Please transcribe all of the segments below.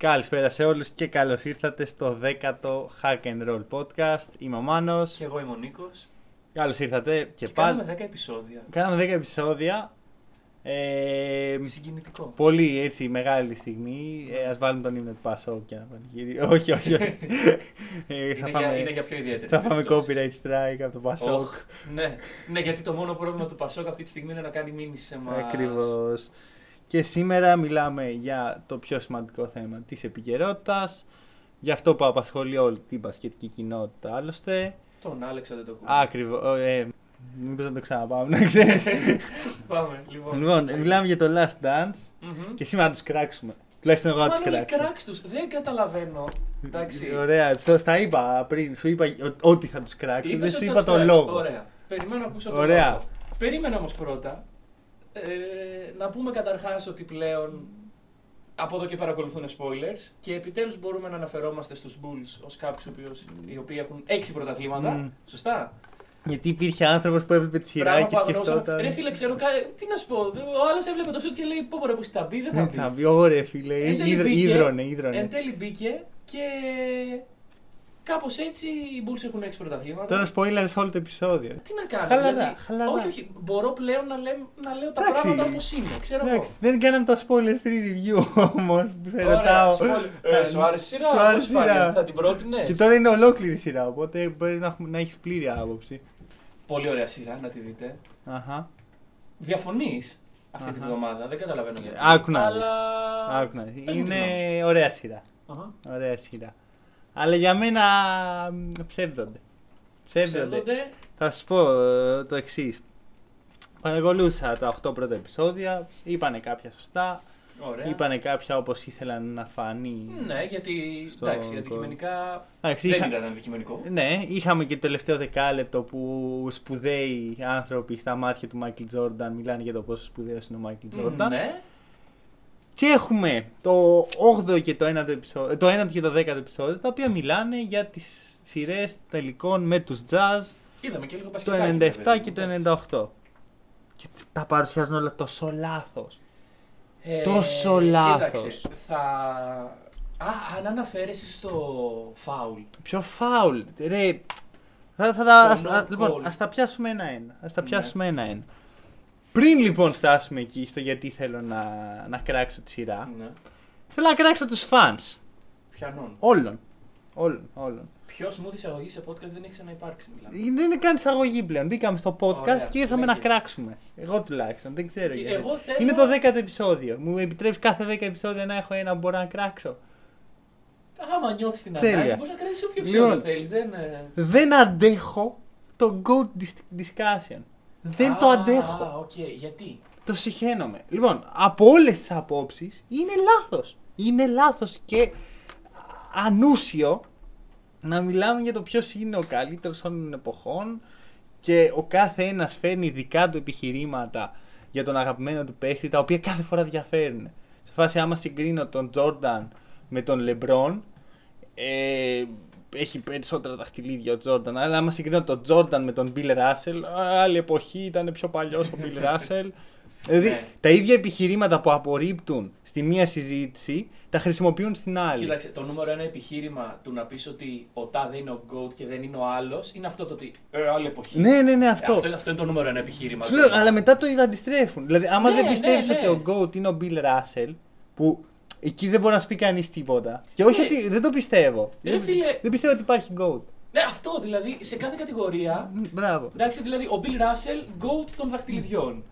Καλησπέρα σε όλους και καλώς ήρθατε στο 10ο Hack and Roll Podcast. Είμαι ο Μάνος. Και εγώ είμαι ο Νίκος. Καλώς ήρθατε και, Και πάλι. κάνουμε 10 επεισόδια. Κάναμε 10 επεισόδια. Ε, Συγκινητικό. πολύ έτσι μεγάλη στιγμή. Ε, ας βάλουμε τον ύμνο του Πασόκ και να πανηγύρι. όχι, όχι. όχι. ε, θα, Είναι, φάμε, για, είναι για πιο ιδιαίτερες. θα φάμε copyright strike από το Πασόκ. ναι. ναι, γιατί το μόνο πρόβλημα του Πασόκ αυτή τη στιγμή είναι να κάνει μήνυση σε εμά. Ακριβώ. Και σήμερα μιλάμε για το πιο σημαντικό θέμα της επικαιρότητας. Για αυτό που απασχολεί όλη την μπασκετική κοινότητα άλλωστε. Τον Άλεξα δεν το ακούω. Ακριβώ. Ε, Μήπως να το ξαναπάμε, να ξέρεις. Πάμε, λοιπόν. λοιπόν, μιλάμε για το Last Dance Μμμ. και σήμερα να τους κράξουμε. Τουλάχιστον εγώ να τους Μάλλον κράξω. κράξ τους. Δεν καταλαβαίνω. Εντάξει. Ωραία, το στα είπα πριν. Σου είπα ο- ότι θα τους κράξω. Είπες Δεν σου ότι είπα θα τους το κράξεις. λόγο. Ωραία. Περιμένω να ακούσω το Ωραία. λόγο. Περίμενα όμως πρώτα ε, να πούμε καταρχάς ότι πλέον από εδώ και παρακολουθούν spoilers και επιτέλους μπορούμε να αναφερόμαστε στους Bulls ως κάποιους οι οποίους- οι οποίοι έχουν έξι πρωταθλήματα. Μμ. Σωστά. Γιατί υπήρχε άνθρωπος που έβλεπε τη σειρά Πράγμα και που αγνώσαμε. σκεφτόταν. Ρε φίλε, ξέρω, κα- τι να σου πω. Ο άλλος έβλεπε το σουτ και λέει: Πω, πω, ρε, που θα μπει, δεν θα Δεν μπει. θα μπει, ωραία φίλε. Εν τέλει Ήδρ- μπήκε. Ήδρωνε, ήδρωνε. Εν τέλει μπήκε και κάπως έτσι οι Bulls έχουν έξι πρωταθλήματα. Τώρα spoilers όλο το επεισόδιο. Τι να κάνω, Χαλαρά, δηλαδή, χαλαρά. Όχι, όχι. Μπορώ πλέον να, λέ, να λέω τα Εντάξει. πράγματα όπως είναι. Ξέρω εγώ. Εντάξει, δεν κάναμε το spoiler free review όμως που σε Ωραία, ρωτάω. spoiler. Ε, σου άρεσε η σειρά, Σου πώς άρεσε η φάνηκε, σειρά. θα την πρότεινες. Και τώρα είναι ολόκληρη σειρά, οπότε μπορεί να, έχουμε- να έχεις πλήρη άποψη. Πολύ ωραία σειρά, να τη δείτε. Αχα. Διαφωνείς αυτή τη Αχα. βδομάδα, δεν καταλαβαίνω γιατί. Άκου να δεις. Αλλά... Άκου να δεις. πες μου τη γνώμη σου. Είναι ωραία σειρά. Αχα. Ωραία σειρά. Αλλά για μένα μ, ψεύδονται. Ψεύδονται. Ψεύδονται. Θα σου πω ε, το εξής. Παρακολούθησα τα 8 πρώτα επεισόδια. Είπανε κάποια σωστά. Ωραία. Είπανε κάποια όπως ήθελαν να φανεί. Ναι, γιατί Στο εντάξει, κο- αντικειμενικά Εντάξει, δεν είχα- ήταν αντικειμενικό. Ναι, είχαμε και το τελευταίο δεκάλεπτο που σπουδαίοι άνθρωποι στα μάτια του Μάικλ Τζόρνταν μιλάνε για το πόσο σπουδαίος είναι ο Μάικλ Τζόρνταν. Ναι, Και έχουμε το 8ο και το 9ο επεισόδιο, το 1ο και το 10ο επεισόδιο, τα οποία μιλάνε για τις σειρές τελικών με τους Jazz είδαμε και λίγο το πασκετάκι. 97 βέβαια, και το εντάξει. 98. Και τα παρουσιάζουν όλα τόσο λάθος. Ε, Τόσο λάθος. Κοίταξε, θα... Α, αν αναφέρεσαι στο φάουλ. Πιο φάουλ. Ρε, θα, θα, τα- Το ας, no α- λοιπόν, call. ας τα πιάσουμε ένα-ένα. Ας τα Ναι. πιάσουμε ένα-ένα. Πριν λοιπόν φτάσουμε εκεί στο γιατί θέλω να, να κράξω τη σειρά, Ναι. θέλω να κράξω τους fans. Πιανών. Όλων. Όλων, όλων. Πιο smooth εισαγωγή σε podcast δεν έχει ξαναυπάρξει, μιλάμε. Δεν είναι καν εισαγωγή πλέον. Μπήκαμε στο podcast Ωραία, και ήρθαμε να λέγε. κράξουμε. Εγώ τουλάχιστον, δεν ξέρω. Και γιατί. εγώ θέλω- Είναι το 10ο επεισόδιο. Μου επιτρέπει κάθε 10 επεισόδια να έχω ένα που μπορώ να κράξω. Άμα νιώθεις την Τέλεια. ανάγκη, μπορείς να κρατήσεις όποιο Λοιπόν. επεισόδιο θέλεις. Δεν... ε, Δεν αντέχω το GOAT dis- discussion. Δεν το Α, αντέχω. οκ, γιατί; Το συχαίνομαι. Λοιπόν, από όλες τις απόψεις είναι λάθος. Είναι λάθος και ανούσιο να μιλάμε για το ποιος είναι ο καλύτερος όλων των εποχών και ο κάθε ένας φέρνει δικά του επιχειρήματα για τον αγαπημένο του παίχτη, τα οποία κάθε φορά διαφέρουν. Σε φάση, άμα συγκρίνω τον Τζόρνταν με τον Λεμπρόν, ε, έχει περισσότερα δαχτυλίδια ο Τζόρνταν. Αλλά άμα συγκρίνω τον Τζόρνταν με τον Μπιλ Ράσελ, άλλη εποχή ήταν πιο παλιός ο Μπιλ Ράσελ. Δηλαδή Ναι. τα ίδια επιχειρήματα που απορρίπτουν στη μία συζήτηση τα χρησιμοποιούν στην άλλη. Κοίταξε, το νούμερο ένα επιχείρημα του να πεις ότι ο τάδε είναι ο GOAT και δεν είναι ο άλλος είναι αυτό το ότι. Ε, άλλη εποχή. Ναι, ναι, ναι, Ε, αυτό. αυτό, αυτό είναι το νούμερο ένα επιχείρημα. Σου λέω, αλλά μετά το αντιστρέφουν. Δηλαδή, άμα Ναι, δεν ναι, πιστεύει ναι. ότι ο GOAT είναι ο Bill Russell, που εκεί δεν μπορεί να σου πει κανείς τίποτα. Και όχι Ναι. ότι δεν το πιστεύω. Ρε δεν, φίλε. δεν πιστεύω ότι υπάρχει GOAT. Ναι, αυτό δηλαδή σε κάθε κατηγορία. Μ, Μπράβο. Εντάξει, δηλαδή ο Bill Russell, GOAT των δαχτυλιδιών.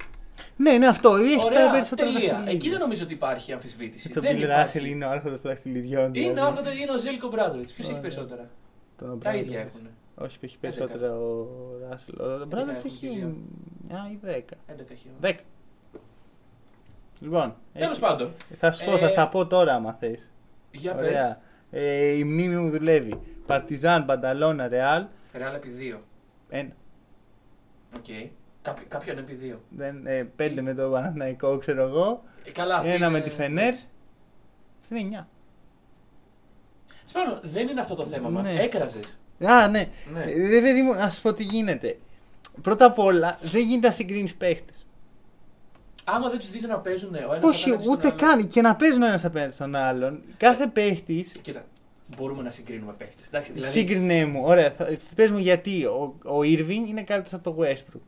Ναι, ναι, αυτό. Έχει τα Ωραία, περισσότερα τελεία. δαχτυλίδια. Εκεί δεν νομίζω ότι υπάρχει αμφισβήτηση. Έτσι, ο δεν Bill υπάρχει. Russell είναι ο άρχοντας των δαχτυλιδιών. Είναι, δηλαδή. ο, είναι ο Ζέλικο Μπράντοβιτς. Ποιος έχει Ωραία. περισσότερα; Τον Τα Bradovich. ίδια έχουν. Όχι, έχει 11. περισσότερα ο Ράσελ. Ο Μπράδοβιτ έχουν έχει. και δύο. Α, ή 10. 11 έχει. 10. Λοιπόν, Τέλος έχει- πάντων, θα σου πω, Ε, θα στα πω τώρα άμα θες. για πες. Ωραία. Ε, η μνήμη μου δουλεύει. Παρτιζάν, Μπανταλώνα, Ρεάλ. Ρεάλ επί 2. Ένα. Οκ. Κάποιο- Κάποιον επί 2. Δεν, ε, πέντε με το Παναθηναϊκό, ξέρω εγώ. Ε, καλά, αυτή Ένα είναι- με τη Φενέρς. Στην 9. Σπάνω, δεν είναι αυτό το θέμα μας. Ναι. Έκραζες. Α, ναι. Ναι. Ε, Ρε παιδί μου, να σου πω τι γίνεται. Πρώτα απ' όλα, δεν γίνεται να συγκρίνεις παίχτες. Άμα δεν τους δεις να παίζουν ο ένας Όχι, ούτε καν. Και να παίζουν ένας απέναντι στον άλλον. Κάθε παίχτη. Κοίτα, μπορούμε να συγκρίνουμε παίχτες. Δηλαδή... Σύγκρινε μου. Ωραία. Θα, πες μου γιατί ο, ο Irving είναι καλύτερος από το Westbrook.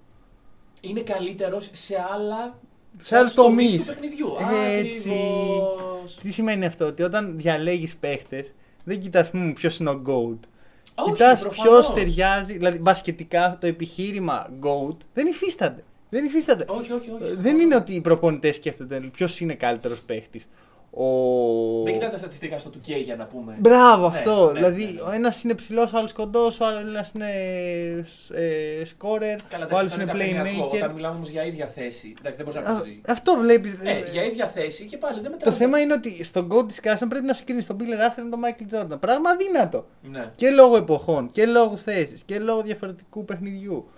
Είναι καλύτερος σε άλλα. Σε άλλους τομείς του παιχνιδιού. Έτσι. Ακριβώς. Τι σημαίνει αυτό, ότι όταν διαλέγεις παίχτες, δεν κοιτάς ποιος είναι ο GOAT. Όχι, Κοιτάς προφανώς. ποιο ταιριάζει. Δηλαδή, μπασκετικά το επιχείρημα GOAT δεν υφίσταται. Δεν υφίσταται. Όχι, όχι, όχι. Ε, Δεν είναι ότι οι προπονητές σκέφτονται ποιος είναι καλύτερος παίχτης. Ο... Δεν κοιτάνε τα στατιστικά στο 2K για να πούμε. Μπράβο Ναι, αυτό. ναι, δηλαδή, ναι, ναι. ο ένας είναι ψηλός, ο άλλος κοντός, ο άλλος είναι ε, scorer, Καλά, ο άλλος εντάξει, είναι αυτό καφενειακό. Όταν playmaker. μιλάμε όμως για ίδια θέση. Εντάξει, δεν μπορείς να Α, πει ότι. Αυτό βλέπεις. Ε, για ίδια θέση και πάλι δεν μετράει. Το θέμα είναι ότι στο Go Discussion πρέπει να συγκρίνει τον Bill Russell με τον Michael Jordan. Πράγμα αδύνατο. Ναι. Και λόγω εποχών και λόγω θέσης και λόγω διαφορετικού παιχνιδιού.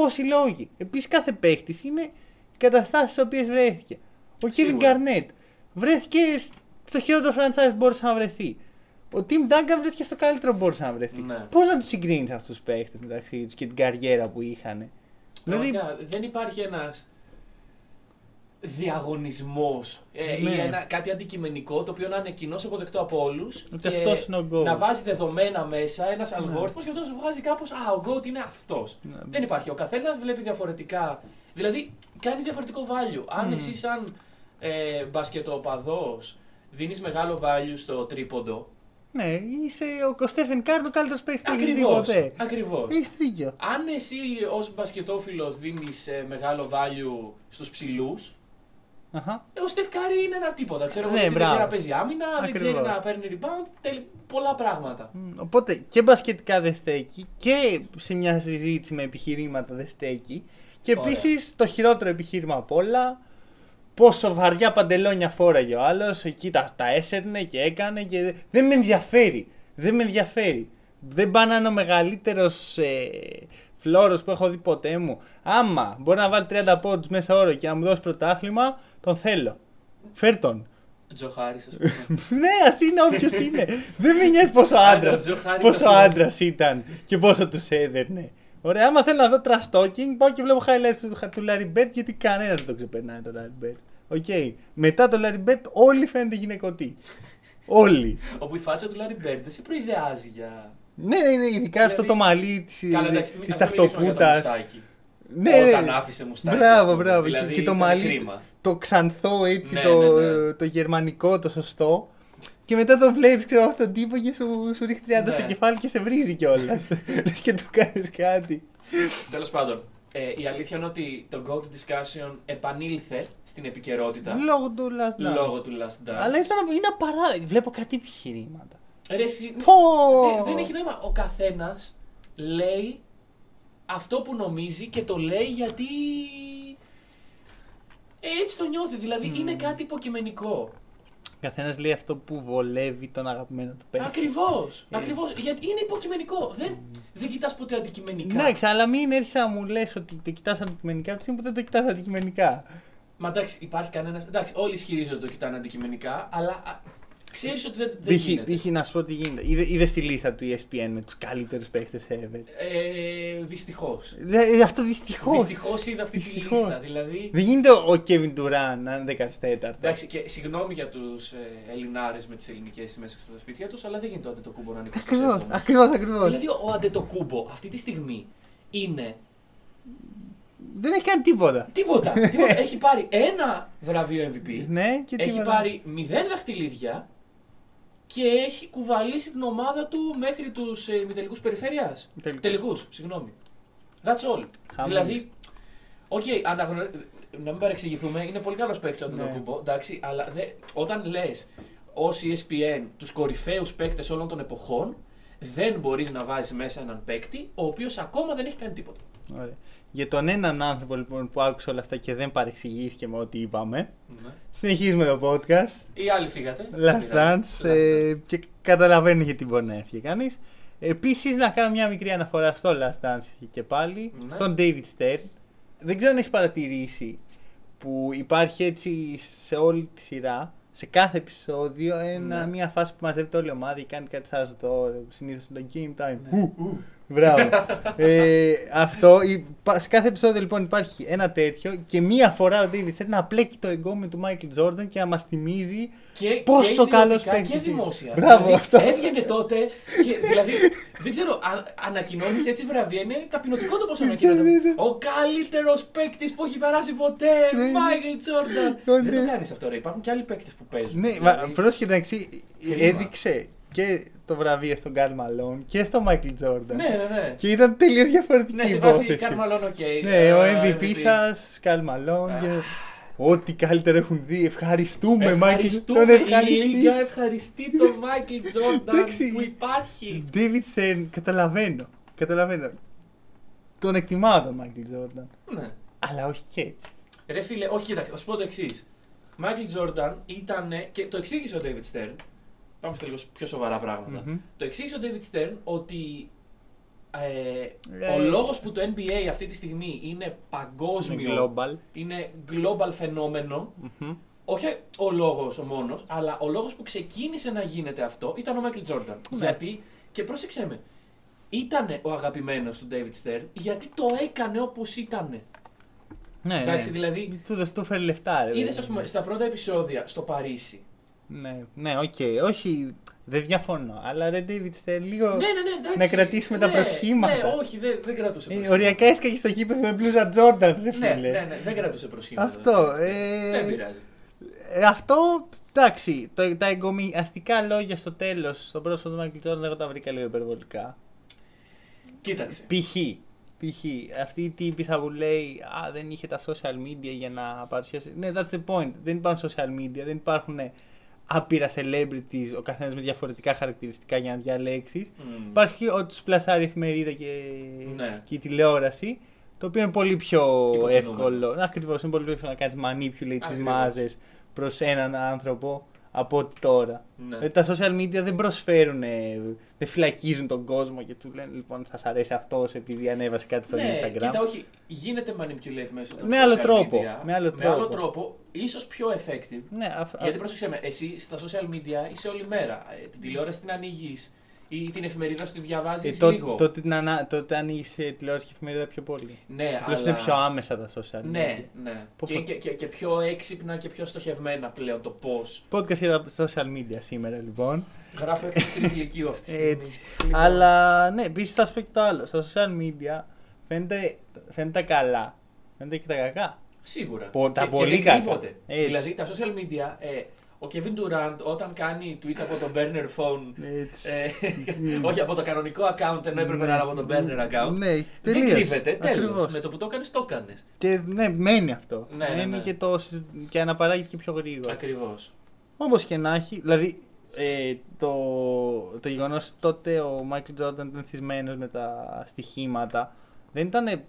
Πόσοι λόγοι. Επίσης κάθε παίχτη είναι οι καταστάσει στις οποίες βρέθηκε. Ο Kevin Σίγουρα. Garnett βρέθηκε στο χειρότερο franchise που μπορούσε να βρεθεί. Ο Tim Duncan βρέθηκε στο καλύτερο που μπορούσε να βρεθεί. Ναι. Πώς να τους συγκρίνεις αυτούς τους παίχτε μεταξύ τους και την καριέρα που είχαν. Δηλαδή, Πραγματικά, δεν υπάρχει ένας διαγωνισμός ε, Ναι. ή ένα, κάτι αντικειμενικό το οποίο να είναι κοινώ αποδεκτό από όλους. Ότι αυτός είναι ο GOAT. Να βάζει δεδομένα μέσα ένας αλγόριθμος και αυτός σου βγάζει κάπως. Α, ο GOAT είναι αυτός. Ναι. Δεν υπάρχει. Ο καθένας βλέπει διαφορετικά. Δηλαδή, κάνεις διαφορετικό value. Αν Μμ. εσύ, σαν ε, μπασκετοπαδός, δίνεις μεγάλο value στο τρίποντο. ναι, είσαι ο Στέφεν Κάρν ο καλύτερος παίχτη που έχεις δει Ακριβώς. ποτέ. Ακριβώς. Έχεις δίκιο. Αν εσύ ως μπασκετόφιλος δίνεις μεγάλο value στους ψηλούς, Αχα. Ο Στεφ Κάρη είναι ένα τίποτα. Ξέρω εγώ Ναι, γιατί δεν μπράβο. ξέρει να παίζει άμυνα, δεν ξέρει Ακριβώς. να παίρνει rebound, τέλει, πολλά πράγματα. Μ, Οπότε και μπασκετικά δεν στέκει και σε μια συζήτηση με επιχειρήματα δεν στέκει. Και Ωραία. επίσης το χειρότερο επιχείρημα απ' όλα, πόσο βαριά παντελόνια φόραγε ο άλλος, εκεί τα, τα έσαιρνε και έκανε και δε- δεν με ενδιαφέρει. Δεν με ενδιαφέρει. Δεν πάει να είναι ο μεγαλύτερος ε, φλώρος που έχω δει ποτέ μου. Άμα μπορεί να βάλει 30 πόντους μέσο όρο και να μου δώσει πρωτάθλημα, τον θέλω. Φέρ τον. Τζο Χάρη, ας πούμε. ναι, ας είναι όποιος είναι. Δεν με νοιάζει πόσο Άντε, άντρα. ο Τζο Χάρη Πόσο θα σου άντρας ήταν και πόσο τους έδερνε. Ωραία, άμα θέλω να δω trash talking, πάω και βλέπω highlights του, του Larry Bird γιατί κανένας δεν το ξεπερνάει το Larry Bird. OK. Μετά το Larry Bird όλοι φαίνονται γυναικωτοί. όλοι. Όπου η φάτσα του Λάρι Μπέρντ δεν σε προειδεάζει για. Ναι, ναι, ναι, ειδικά αυτό το μαλλί τη Καλά, εντάξει, μην- της ας μην μιλήσουμε για το ταυτοπούτας. μουστάκι. Ναι, ναι. Όταν άφησε μουστάκι. ας Μπράβο, πούμε. μπράβο. Δηλαδή, και, και το ήταν μαλλί, Κρίμα. το ξανθό έτσι, Ναι, το, ναι, ναι. το γερμανικό, το σωστό. Και μετά το βλέπεις, ξέρω αυτόν τον τύπο και σου, σου ρίχνει 30 στο Ναι. κεφάλι και σε βρίζει κιόλας. Λες και του κάνεις κάτι. Τέλος πάντων, ε, η αλήθεια είναι ότι το Go to Discussion επανήλθε στην επικαιρότητα Λόγω του Last Dance. λόγω του Last Dance. Αλλά ήταν, είναι απαράδεκτο. Βλέπω κάτι επιχειρήματα. Ρε, εσύ- Πω! δεν, δεν έχει νόημα. Ο καθένας λέει αυτό που νομίζει και το λέει γιατί. Ε, έτσι το νιώθει. Δηλαδή είναι κάτι υποκειμενικό. Καθένας λέει αυτό που βολεύει τον αγαπημένο του παίκτη. Ακριβώς. Ε. Ακριβώς. Γιατί είναι υποκειμενικό. Δεν, δεν κοιτάς ποτέ αντικειμενικά. Εντάξει, αλλά μην έρθεις να μου λες ότι το κοιτάς αντικειμενικά από τη στιγμή που δεν το κοιτάς αντικειμενικά. Μα εντάξει, υπάρχει κανένα. Εντάξει, όλοι ισχυρίζονται ότι το κοιτάνε αντικειμενικά, αλλά ξέρεις ότι δεν, δεν Π.χ. γίνεται. π.χ. να σου πω τι γίνεται. Είδε, είδες τη λίστα του ESPN με τους καλύτερους παίκτε ever; Ε, Δυστυχώς. Δε- αυτό δυστυχώς. Δυστυχώς είδα αυτή Δυστυχώς. τη λίστα. Δηλαδή. Δεν γίνεται ο ο Kevin Durant να είναι 14ο. Εντάξει, και συγγνώμη για τους ε, Ελληνάρες με τις ελληνικές σημαίε στα σπίτια τους, αλλά δεν γίνεται ο Αντετοκούμπο να είναι 27. Ακριβώς, ακριβώς, ακριβώς. Δηλαδή, ο Αντετοκούμπο αυτή τη στιγμή είναι Δεν έχει κάνει τίποτα. τίποτα. τίποτα. έχει πάρει ένα βραβείο MVP. Ναι, και έχει τίποτα. πάρει μηδέν δαχτυλίδια και έχει κουβαλήσει την ομάδα του μέχρι τους ε, ημιτελικούς περιφέρειας. Τελικούς. Τελικούς, συγγνώμη. That's all. Χαμός. Δηλαδή, οκ, αναγνω... να μην παρεξηγηθούμε, είναι πολύ καλός παίκτης ο Ναι. Αντετοκούμπο, εντάξει, αλλά δε... όταν λες ως ESPN τους κορυφαίους παίκτες όλων των εποχών, δεν μπορείς να βάζεις μέσα έναν παίκτη ο οποίος ακόμα δεν έχει κάνει τίποτα. Ωραία. Για τον έναν άνθρωπο λοιπόν που άκουσε όλα αυτά και δεν παρεξηγήθηκε με ό,τι είπαμε, Ναι. συνεχίζουμε το podcast. Οι άλλοι φύγατε. Last Dance ε, και καταλαβαίνει γιατί μπορεί να έφυγε κανείς. Επίσης, να κάνω μια μικρή αναφορά στο Last Dance και πάλι, Ναι. στον David Stern. Δεν ξέρω αν έχεις παρατηρήσει που υπάρχει έτσι σε όλη τη σειρά, σε κάθε επεισόδιο, ένα, Ναι. μια φάση που μαζεύεται όλη η ομάδα και κάνει κάτι σαν δώρο. Συνήθως το game time. Ναι. Ου, Μπράβο. ε, αυτό, η- πα- σε κάθε επεισόδιο λοιπόν υπάρχει ένα τέτοιο και μία φορά ο David θέλει να πλέκει το εγκόμιο του Michael Jordan και να μας θυμίζει Και, Πόσο και καλός ιδιωτικά παίκτης Και είναι. δημόσια. Μπράβο, δηλαδή, αυτό. Έβγαινε τότε και δηλαδή. δεν ξέρω, ανακοινώνεις έτσι βραβεία. Είναι ταπεινωτικό το πώ ανακοινώνει. Ναι, ναι, ναι. Ο καλύτερος παίκτης που έχει περάσει ποτέ, Ναι, ναι. Μάικλ Τζόρνταν. Ναι, Δεν ναι. το κάνεις αυτό, ρε. Υπάρχουν και άλλοι παίκτες που παίζουν. Ναι, δηλαδή. μα πρόσεχε εντάξει, Κρίμα. έδειξε και το βραβείο στον Karl Malone και στο Michael Jordan. Ναι, ναι, ναι. Και ήταν τελείως διαφορετική Ναι, σε βάση υπόθεση. Καρλ Μαλόν, οκ. Ναι, Ε, ο MVP. MVP σας, Karl Malone. Και... Ό,τι καλύτερο έχουν δει. Ευχαριστούμε, Michael. Ευχαριστούμε Τον η ευχαριστεί. Λίγκα, ευχαριστεί τον Μάικλ Τζόρνταν Εντάξει. που υπάρχει. David Stern, καταλαβαίνω. Καταλαβαίνω. Τον εκτιμάω τον Michael Jordan. Ναι. Αλλά όχι και έτσι. Ρε φίλε, όχι, κοίταξε, θα σου πω το εξής. Μάικλ Τζόρνταν ήταν. και το εξήγησε ο David Stern. Πάμε σε λίγο πιο σοβαρά πράγματα. Μμμ. Το εξήγησε ο David Stern ότι ε, Ε, ο λόγος που το NBA αυτή τη στιγμή είναι παγκόσμιο, Global. είναι global φαινόμενο, Μμμ. όχι ο λόγος ο μόνος, αλλά ο λόγος που ξεκίνησε να γίνεται αυτό ήταν ο Michael Jordan. Ναι. Γιατί, και πρόσεξε με, ήταν ο αγαπημένος του David Stern γιατί το έκανε όπως ήταν. Ναι, Εντάξει, ναι. δηλαδή, Του δώσ' του φέρει λεφτά, ρε. είδες παιδί ας πούμε μου. στα πρώτα επεισόδια στο Παρίσι. Ναι, ναι, οκ. Όχι, δεν διαφωνώ. Αλλά ρε, David Stern, λίγο. Ναι, ναι, ναι, εντάξει. Να κρατήσουμε τα Ναι, προσχήματα. Ναι, όχι, δεν, δεν κρατούσε Ε, προσχήματα. οριακά έσκαγε στο γήπεδο με μπλούζα Jordan, ρε Ναι, φίλε. ναι, ναι, δεν κρατούσε προσχήματα. Αυτό, Ναι, ε, Δεν πειράζει. Ε, αυτό, εντάξει, το, τα εγκομιαστικά λόγια στο τέλος, στο πρόσωπο του Michael Jordan, εγώ τα βρήκα λίγο υπερβολικά. Κοίταξε. Π.χ. π.χ. αυτή η τύπησα που λέει Α, δεν είχε τα social media για να παρουσιάσει. Ναι, that's the point. Δεν υπάρχουν social media, δεν υπάρχουν ε, άπειρα celebrities, ο καθένας με διαφορετικά χαρακτηριστικά για να διαλέξεις. Μμμ. Υπάρχει ότι του πλασάρει η εφημερίδα και, Ναι. και η τηλεόραση. Το οποίο είναι πολύ πιο Υποτιμούμενο. εύκολο. Ακριβώς, είναι πολύ πιο εύκολο να κάνεις manipulate τι Ακριβώς. μάζε προς έναν άνθρωπο από ότι τώρα. Ναι. Δηλαδή, τα social media δεν προσφέρουν, ε, δεν φυλακίζουν τον κόσμο και τους λένε λοιπόν θα σ' αρέσει αυτός επειδή ανέβασε κάτι στο ναι, Instagram. κοίτα, όχι, γίνεται manipulate μέσω των Με άλλο social τρόπο, media, με άλλο με άλλο τρόπο. τρόπο, ίσως πιο effective. Ναι, α- α- Γιατί πρόσεξε με, εσύ στα social media είσαι όλη μέρα. Ε, την τηλεόραση την ανοίγεις ή την εφημερίδα σου τη διαβάζεις ε, το- λίγο; τότε, την ανα- τότε ανοίγει τηλεόραση και εφημερίδα πιο πολύ. Ναι, Απλώς αλλά... είναι πιο άμεσα τα social media. Ναι, ναι. Πω, Και, πω. και, και, και πιο έξυπνα και πιο στοχευμένα πλέον το πώς. Podcast για τα social media σήμερα λοιπόν. Γράφω έκθεση τρίτη ηλικίου αυτή τη στιγμή. Έτσι. Λοιπόν, Αλλά ναι, επίσης θα σου πω και το άλλο. Στα social media φαίνεται, φαίνεται τα καλά. Φαίνεται και τα κακά. Σίγουρα. Πο- τα και, πολύ και δεν κακά. κρύβονται. Έτσι. Δηλαδή τα social media, ε, ο Kevin Durant όταν κάνει tweet από το burner phone. Έτσι. Ε, όχι από το κανονικό account ενώ έπρεπε να είναι από το burner account. Ναι, δεν τελείως. κρύβεται, τέλος. Ακριβώς. Με το που το έκανε, το έκανες. Και ναι, μένει αυτό. Ναι, ναι, μένει ναι. Και, το, και αναπαράγει και πιο γρήγορα. Ακριβώς. Όπω και να έχει, δηλαδή ε, το, το γεγονός τότε ο Μάικλ Τζόρνταν ήταν θυσμένος με τα στοιχήματα δεν ήταν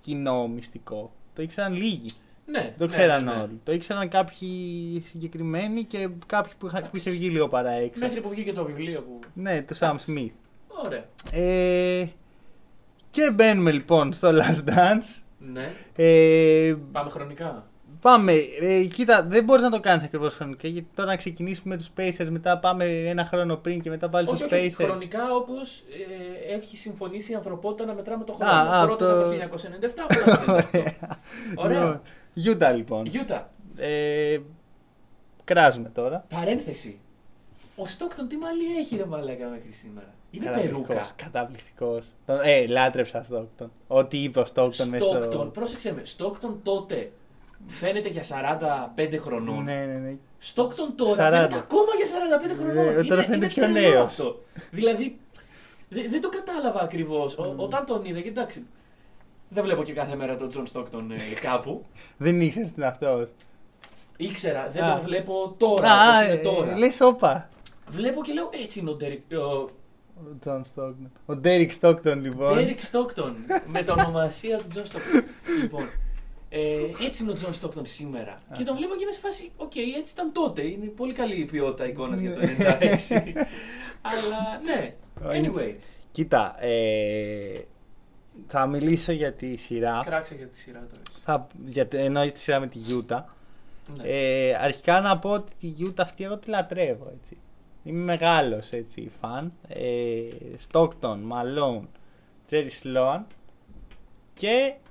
κοινό μυστικό. Το ήξεραν λίγοι. Ναι, Το ναι, ξέραν ναι, ναι. όλοι. Το ήξεραν κάποιοι συγκεκριμένοι και κάποιοι που, είχα- που είχε βγει λίγο παρά έξω. Μέχρι που βγήκε το βιβλίο που. Ναι, το Sam Smith. Ωραία. Ε, και μπαίνουμε λοιπόν στο Last Dance. Ναι. Ε, Πάμε χρονικά; Πάμε. Ε, κοίτα, δεν μπορείς να το κάνεις ακριβώς χρονικά. Γιατί τώρα να ξεκινήσουμε με τους Pacers, μετά πάμε ένα χρόνο πριν και μετά πάλι όχι, στους όχι, όχι, Pacers. χρονικά όπως ε, έχει συμφωνήσει η ανθρωπότητα να μετράμε το Α, χρόνο. α, Πρώτα το- ήταν το 1997, μετά το 1998. Ωραία. Γιούτα λοιπόν. Γιούτα. Ε, κράζουμε τώρα. Παρένθεση. Ο Στόκτον τι μαλλί έχει ρε μαλάκα μέχρι σήμερα; Είναι περούκα. Καταπληκτικός. Ε, λάτρεψα Στόκτον. Ό,τι είπε ο Στόκτον μέσα Στόκτον, στο. πρόσεξε με, Στόκτον τότε φαίνεται για 45 χρονών. Ναι, ναι, ναι. Στόκτον τώρα 40. φαίνεται ακόμα για 45 χρονών. Ναι, τώρα φαίνεται είναι πιο τρελό νέος. αυτό. δηλαδή, δε- δεν το κατάλαβα ακριβώς. Mm. Όταν τον είδα, και εντάξει. Δεν βλέπω και κάθε μέρα τον Τζον Στόκτον ε, κάπου. Δεν ήξερες τι είναι αυτός. Ήξερα, δεν Α. τον βλέπω τώρα. πώς είναι τώρα. λες όπα. Βλέπω και λέω έτσι είναι ο Ντέρικ. Ο Ο Τζον Στόκτον. Ο Ντέρικ Στόκτον λοιπόν. Ντέρικ Στόκτον. με το ονομασία του Τζον Στόκτον. λοιπόν, ε, έτσι είναι ο Τζον Στόκτον σήμερα. και τον βλέπω και είμαι σε φάση, οκ, έτσι ήταν τότε. Είναι πολύ καλή η ποιότητα εικόνας για το 96. Αλλά ναι. Anyway, Κοίτα, ε, θα μιλήσω για τη σειρά. κράξε για τη σειρά τώρα. εσύ. Θα, για, εννοεί τη σειρά με τη Γιούτα. Ναι. Ε, αρχικά να πω ότι τη Γιούτα αυτή εγώ τη λατρεύω έτσι. Είμαι μεγάλος έτσι φαν. Ε, Stockton, Malone, Τζέρι Σλόαν και ο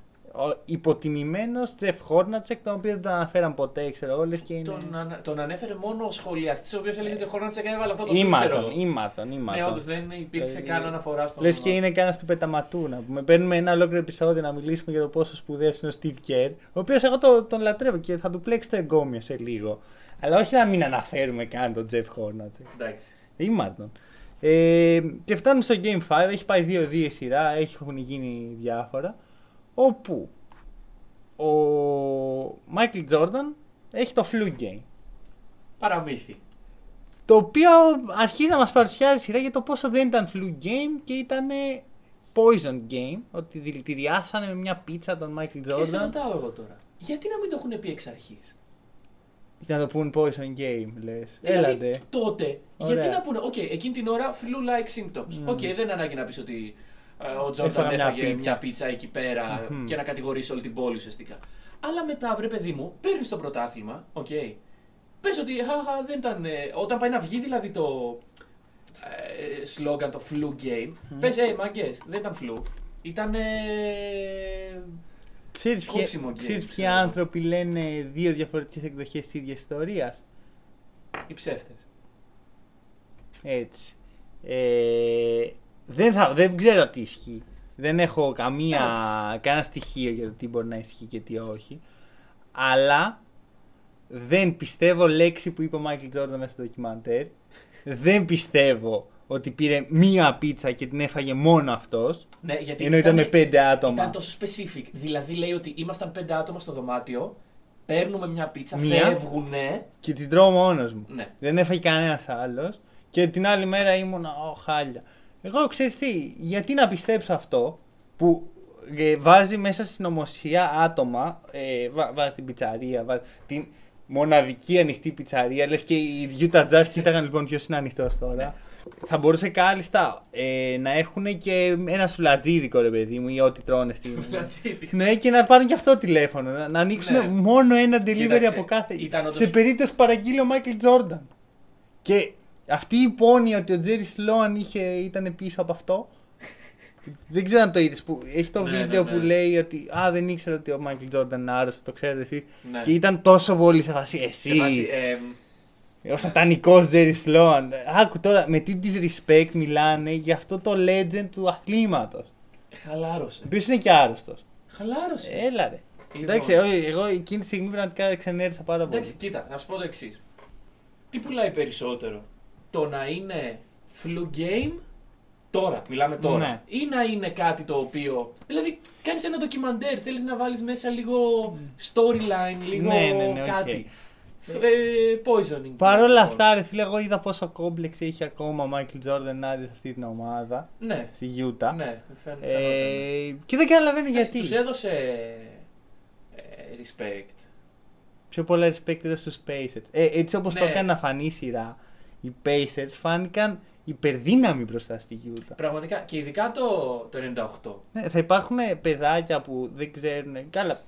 υποτιμημένος Τζεφ Χόρνατσεκ, τον οποίο δεν τον αναφέραν ποτέ, ξέρω εγώ, λες και είναι. Τον, ανα- τον ανέφερε μόνο ο σχολιαστής, ο οποίος έλεγε ότι ο Χόρνατσεκ έβαλε αυτό το σουτ, ξέρω. Ήμαρτον, ήμαρτον, Ναι, ήμαρτον. όντως δεν υπήρξε Ε, καν αναφορά στον. Λες και είναι κανένας του πεταματού να πούμε. Παίρνουμε ένα ολόκληρο επεισόδιο να μιλήσουμε για το πόσο σπουδαίος είναι ο Steve Kerr, ο οποίος εγώ το, τον λατρεύω και θα του πλέξει το εγκόμιο σε λίγο. Αλλά όχι να μην αναφέρουμε καν τον Jeff Hornacek. Εντάξει. Ήμαρτον. Ε, και φτάνουμε στο Game 5, έχει πάει 2-2 η σειρά, έχουν γίνει διάφορα. Όπου ο Michael Jordan έχει το flu game. Παραμύθι. Το οποίο αρχίζει να μας παρουσιάζει σειρά για το πόσο δεν ήταν flu game και ήταν poison game. Ότι δηλητηριάσανε με μια πίτσα τον Michael Και σε Jordan. ρωτάω εγώ τώρα. Γιατί να μην το έχουν πει εξ αρχής; Για να το πούν poison game, λες. Δηλαδή, Έλατε. τότε, Ωραία. γιατί να πούνε, OK, εκείνη την ώρα flu-like symptoms. OK, Mm. δεν είναι ανάγκη να πεις ότι ε, ο Έφαγα Τζόρνταν μια έφαγε μια πίτσα. πίτσα, εκεί πέρα Μμμ. και να κατηγορήσει όλη την πόλη ουσιαστικά. Αλλά μετά, βρε παιδί μου, παίρνεις το πρωτάθλημα, οκ. Πες ότι χαχα, δεν ήταν. ε, όταν πάει να βγει δηλαδή το ε, σλόγγαν, το flu game, Μμ. πες, ε, μάγκες, δεν ήταν flu. Ήταν. Ε, Ξέρεις, ποιοι- κόψιμο game, ξέρεις ποιοι ξέρω. άνθρωποι λένε δύο διαφορετικές εκδοχές της ίδιας ιστορίας; οι ψεύτες. Έτσι. Ε, δεν, θα, δεν ξέρω τι ισχύει. Δεν έχω καμία, Εντάξει. κανένα στοιχείο για το τι μπορεί να ισχύει και τι όχι. Αλλά δεν πιστεύω λέξη που είπε ο Μάικλ Τζόρνταν μέσα στο ντοκιμαντέρ. δεν πιστεύω ότι πήρε μία πίτσα και την έφαγε μόνο αυτός. Ναι, γιατί Ενώ ήταν με πέντε άτομα. Ήταν τόσο specific. Δηλαδή λέει ότι ήμασταν πέντε άτομα στο δωμάτιο, παίρνουμε μια πίτσα, Μία. φεύγουνε. Και την τρώω μόνος μου. Ναι. Δεν έφαγε κανένας άλλος. Και την άλλη μέρα ήμουν, Ω, χάλια. Εγώ ξέρεις τι, γιατί να πιστέψω αυτό που ε, βάζει μέσα στην νομοσία άτομα, ε, βά- βάζει την πιτσαρία, βάζει την μοναδική ανοιχτή πιτσαρία. Λες και οι Utah Jazz κοίταγαν λοιπόν ποιος είναι ανοιχτός τώρα. Θα μπορούσε κάλλιστα ε, να έχουν και ένα σουλατζίδικο ρε παιδί μου ή ό,τι τρώνε στην. Φλατσίδι. Ναι, και να πάρουν και αυτό τηλέφωνο. Να, να ανοίξουν Ναι. μόνο ένα delivery Κοίταξε, από κάθε. ήταν όντως- Σε περίπτωση που παραγγείλει ο Μάικλ Τζόρνταν. Και αυτή η πόνοια ότι ο Τζέρι Σλόαν είχε, ήταν πίσω από αυτό. δεν ξέρω αν το είδες. Έχει το Ναι, ναι, βίντεο ναι. που λέει ότι Α, δεν ήξερα ότι ο Μάικλ Τζόρνταν είναι άρρωστος, το ξέρετε εσεί. Ναι. Και ήταν τόσο πολύ σε φάση. Εσύ, Σε φάση, ε, ο σατανικός Τζέρι Σλόαν. Άκου τώρα με τι disrespect μιλάνε για αυτό το legend του αθλήματος. χαλάρωσε. Ο οποίος είναι και άρρωστος. Χαλάρωσε. Έλα ρε. Λοιπόν. Εντάξει, εγώ, εγώ εκείνη τη στιγμή πραγματικά ξενέρισα πάρα πολύ. Εντάξει, κοίτα, θα σου πω το εξής. Τι πουλάει περισσότερο, το να είναι flu game τώρα, μιλάμε τώρα, Ναι. ή να είναι κάτι το οποίο. Δηλαδή, κάνεις ένα ντοκιμαντέρ, θέλεις να βάλεις μέσα λίγο storyline, λίγο Ναι, ναι, ναι, οκ. κάτι. Ε, poisoning. Παρ' όλα λοιπόν. αυτά, ρε φίλε, εγώ είδα πόσο κόμπλεξ έχει ακόμα ο Μάικλ Τζόρνταν άδεια σε αυτή την ομάδα, Ναι, στη Γιούτα. ναι, φαίν, Ε, και δεν καταλαβαίνω γιατί. Τους έδωσε ε, respect. Πιο πολλά respect έδωσε στους Pacers. Ε, έτσι όπως το Ναι. έκανε να φανεί η σειρά, οι Pacers φάνηκαν υπερδύναμοι μπροστά στη Γιούτα. Πραγματικά και ειδικά το, το 98. Ναι, θα υπάρχουν παιδάκια που δεν ξέρουν. Καλά,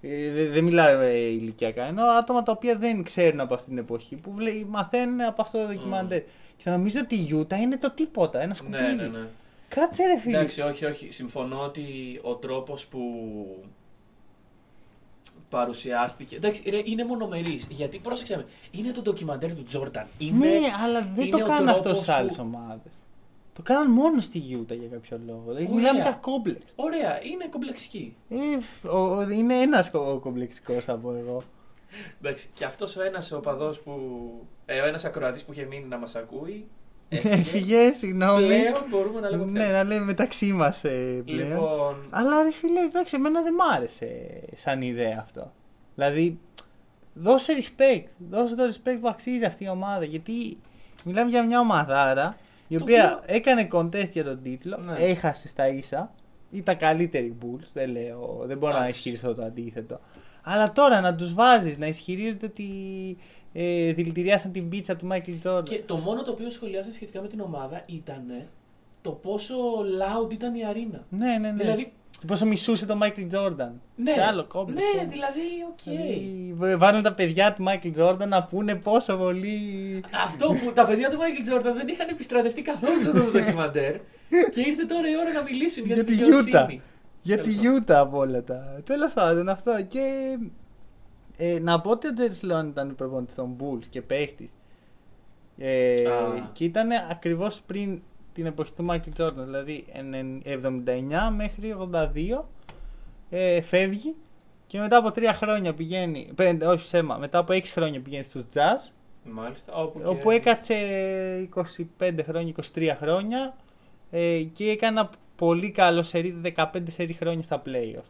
ε, δεν δεν μιλάω ε, ηλικιακά. Ενώ άτομα τα οποία δεν ξέρουν από αυτή την εποχή που βλέ, μαθαίνουν από αυτό το ντοκιμαντέρ. Και νομίζω ότι η Γιούτα είναι το τίποτα, ένα σκουπίδι. Ναι, ναι, ναι. Κάτσε ρε φίλε. Εντάξει, όχι, όχι. Συμφωνώ ότι ο τρόπος που παρουσιάστηκε. Εντάξει, ρε, είναι μονομερής. Γιατί πρόσεξε με, είναι το ντοκιμαντέρ του Τζόρνταν. Είναι... ναι, αλλά δεν είναι το ο κάνουν αυτός τρόπος στι άλλες που- ομάδες. Το κάνουν μόνο στη Γιούτα για κάποιο λόγο. Δηλαδή, Ωραία. μιλάμε για κόμπλεξ. Ωραία, είναι κομπλεξική. Ε, ο- ο- είναι ένας ο κομπλεξικός, θα πω εγώ. Εντάξει, και αυτός ο ένας οπαδός που. Ε, ο ένας ακροατής που είχε μείνει να μας ακούει. Έφυγε, συγγνώμη. Πλέον μπορούμε να λέμε ό,τι Ναι, θέλουμε. να λέμε μεταξύ μας πλέον. Λοιπόν, Αλλά ρε φίλε, εντάξει, εμένα δεν μ' άρεσε σαν ιδέα αυτό. Δηλαδή, δώσε respect. Δώσε το respect που αξίζει αυτή η ομάδα. Γιατί μιλάμε για μια ομαδάρα η Το οποία οποίο- έκανε contest για τον τίτλο, Ναι. έχασε στα ίσα. Ήταν καλύτερη Bulls, δεν λέω, δεν μπορώ να Εντάξει. ισχυριστώ το αντίθετο. Αλλά τώρα να τους βάζεις, να ισχυρίζεται ότι ε, δηλητηριάσαν την πίτσα του Michael Jordan. και το μόνο το οποίο σχολιάζεται σχετικά με την ομάδα ήταν το πόσο loud ήταν η arena. Ναι, ναι, ναι. Δηλαδή, Και πόσο μισούσε τον Μάικλ Τζόρνταν. Ναι, Και άλλο κόμπλεξ. ναι, κόμπλεξ. δηλαδή, οκ. Δηλαδή, Βάλουν τα παιδιά του Μάικλ Τζόρνταν να πούνε πόσο πολύ. Αυτό που τα παιδιά του Μάικλ Τζόρνταν δεν είχαν επιστρατευτεί καθόλου σε αυτό το ντοκιμαντέρ και ήρθε τώρα η ώρα να μιλήσουν για, Για την τη δικαιοσύνη. Utah. Για τη Τέλος πάντων. Γιούτα από όλα τα. Τέλος πάντων αυτό. Και ε, να πω ότι ο Τζέρι Σλόαν ήταν προπονητής των Bulls και παίχτης. Ε, Α. και ήταν ακριβώς πριν την εποχή του Μάικλ Τζόρνταν. Δηλαδή εν- 79 μέχρι 82 ε, φεύγει και μετά από τρία χρόνια πηγαίνει. Πέντε, όχι ψέμα, μετά από 6 χρόνια πηγαίνει στους Jazz. Μάλιστα. Όπου, και... Όπου έκατσε 25 χρόνια, 23 χρόνια ε, και έκανε ένα πολύ καλό σερί, 15 σερί χρόνια στα playoff.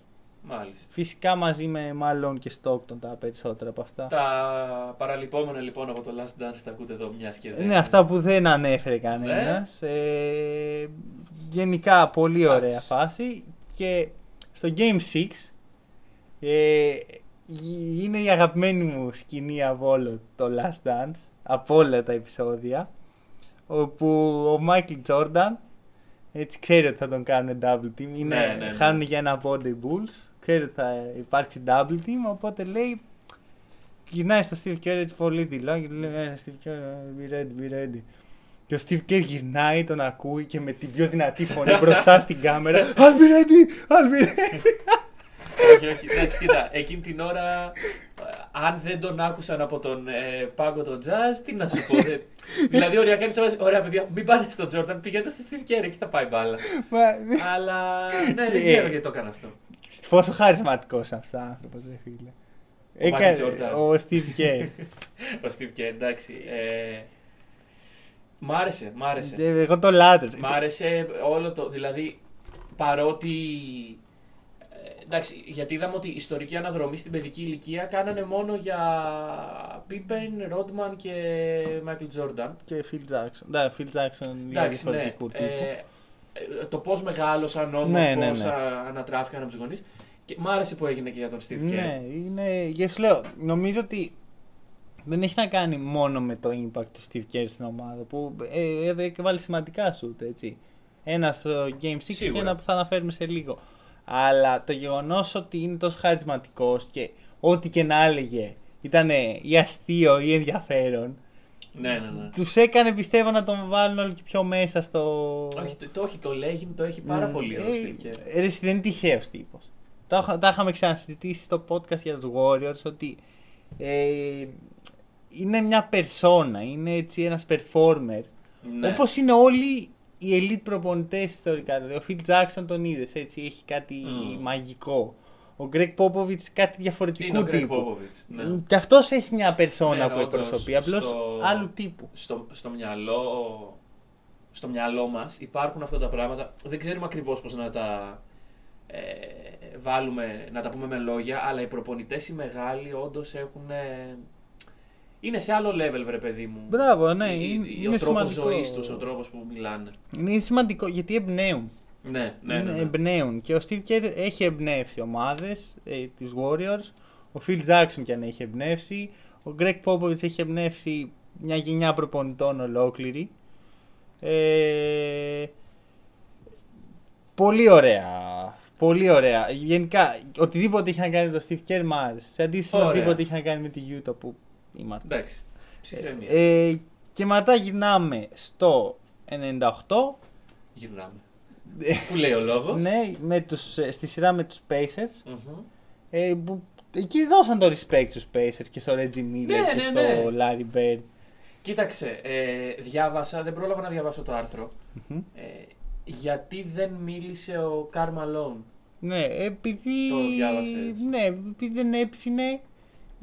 Μάλιστα. Φυσικά μαζί με μάλλον και Stockton τα περισσότερα από αυτά. Τα παραλυπόμενα λοιπόν από το Last Dance τα ακούτε εδώ μιας και δεν. Είναι αυτά που δεν ανέφερε κανένας. Ε, γενικά πολύ ωραία Εντάξει. φάση και στο Game 6 ε, είναι η αγαπημένη μου σκηνή από όλο το Last Dance, από όλα τα επεισόδια, όπου ο Michael Jordan έτσι ξέρει ότι θα τον κάνουν double team, είναι, Ναι, ναι, ναι. χάνουν για ένα body bulls, ξέρει ότι θα υπάρξει double team, οπότε λέει γυρνάει στο Steve Kerr έτσι πολύ δειλά και του λέει «Ε, Steve Kerr, be ready, be ready. Και ο Steve Kerr γυρνάει, τον ακούει και με την πιο δυνατή φωνή μπροστά στην κάμερα I'll be ready, I'll be ready. Όχι, όχι. Εντάξει, κοίτα, εκείνη την ώρα, ε, αν δεν τον άκουσαν από τον ε, πάγκο τον jazz, τι να σου πω. δε- δηλαδή, οριακά είναι σε βάση, Ωραία, παιδιά, μην πάτε στον Jordan, πηγαίνετε στο Steve Kerr, εκεί θα πάει μπάλα. Μα- Αλλά ναι, δεν Και- ξέρω γιατί το έκανα αυτό. Πόσο χαρισματικός αυτός ο άνθρωπος, ρε φίλε. Ο Michael Έκανε- Jordan. Ο Steve Kerr. Ο Steve Kerr, εντάξει. Ε, μ' άρεσε, μ' άρεσε. Ε, Εγώ το λάτρεσα. Μ' άρεσε όλο το. Δηλαδή, παρότι. Ε, εντάξει, γιατί είδαμε ότι η ιστορική αναδρομή στην παιδική ηλικία κάνανε μόνο για Pippen, Rodman και Michael Jordan. Και Phil Jackson. Ναι, Phil Jackson για Εντάξει, ναι. διαφορετικού τύπου. Ε, ε, το πώς μεγάλωσαν όμως, Ναι, ναι, πώς ναι. α- ανατράφηκαν από τους γονείς. Και μ' άρεσε που έγινε και για τον Steve Kerr. Ναι, είναι. Και σου λέω, νομίζω ότι δεν έχει να κάνει μόνο με το impact του Steve Kerr στην ομάδα που ε, ε, ε, βάλει σημαντικά σουτ, έτσι. Ένα στο Game 6 και Σίγουρα. ένα που θα αναφέρουμε σε λίγο. Αλλά το γεγονός ότι είναι τόσο χαρισματικός και ό,τι και να έλεγε ήταν ή αστείο ή ενδιαφέρον. Ναι, ναι, ναι. Τους έκανε πιστεύω να τον βάλουν όλο και πιο μέσα στο. Όχι, το, το, όχι, το λέγει, το έχει πάρα Μμ, πολύ ο ε, Steve Kerr. ε, ρε, εσύ, δεν είναι τυχαίος τύπος. Τα, είχα- τα είχαμε ξανασυζητήσει στο podcast για τους Warriors ότι ε, είναι μια περσόνα, είναι έτσι ένας performer. Ναι. Όπως είναι όλοι οι elite προπονητές ιστορικά. Δηλαδή, ο Phil Jackson τον είδες έτσι, έχει κάτι Μμ. μαγικό. Ο Greg Popovich κάτι διαφορετικού Είναι ο Greg τύπου. Popovich. Ναι. Μ, Και αυτός έχει μια περσόνα Ναι, που όντως, εκπροσωπεί, απλώς στο- άλλου τύπου. στο, στο μυαλό στο μυαλό μας υπάρχουν αυτά τα πράγματα. Δεν ξέρουμε ακριβώς πώς να τα ε, βάλουμε, να τα πούμε με λόγια, αλλά οι προπονητές οι μεγάλοι όντως έχουν... ε, είναι σε άλλο level, βρε παιδί μου. Μπράβο, ναι, Η- είναι, η- είναι ο τρόπος σημαντικό. ζωής τους, ο τρόπος που μιλάνε. Είναι σημαντικό γιατί εμπνέουν. Ναι, ναι, ναι. Είναι- ναι. Εμπνέουν. Και ο Steve Kerr έχει εμπνεύσει ομάδες ε, τη Warriors. Ο Phil Jackson κι αν έχει εμπνεύσει. Ο Greg Popovich έχει εμπνεύσει μια γενιά προπονητών ολόκληρη. Ε, πολύ ωραία. Πολύ ωραία. Γενικά, οτιδήποτε είχε να κάνει με τον Steve Kerr μ' άρεσε. Σε αντίθεση με Ωραία. οτιδήποτε είχε να κάνει με τη Utah που είμαστε. Εντάξει, ψυχραιμία. Ε, και μετά γυρνάμε στο 98. Γυρνάμε. Που λέει ο λόγος; Ναι, με τους, ε, στη σειρά με τους Pacers. Μμμ. Ε, που, εκεί δώσαν το respect στους Pacers και στο Reggie Miller Ναι, και ναι, στο ναι. Larry Bird. Κοίταξε, ε, διάβασα, δεν πρόλαβα να διαβάσω το άρθρο. Μμμ. Ε, γιατί δεν μίλησε ο Καρ Μαλόν. Ναι, επειδή, Το διάβασες. ναι, επειδή δεν έψινε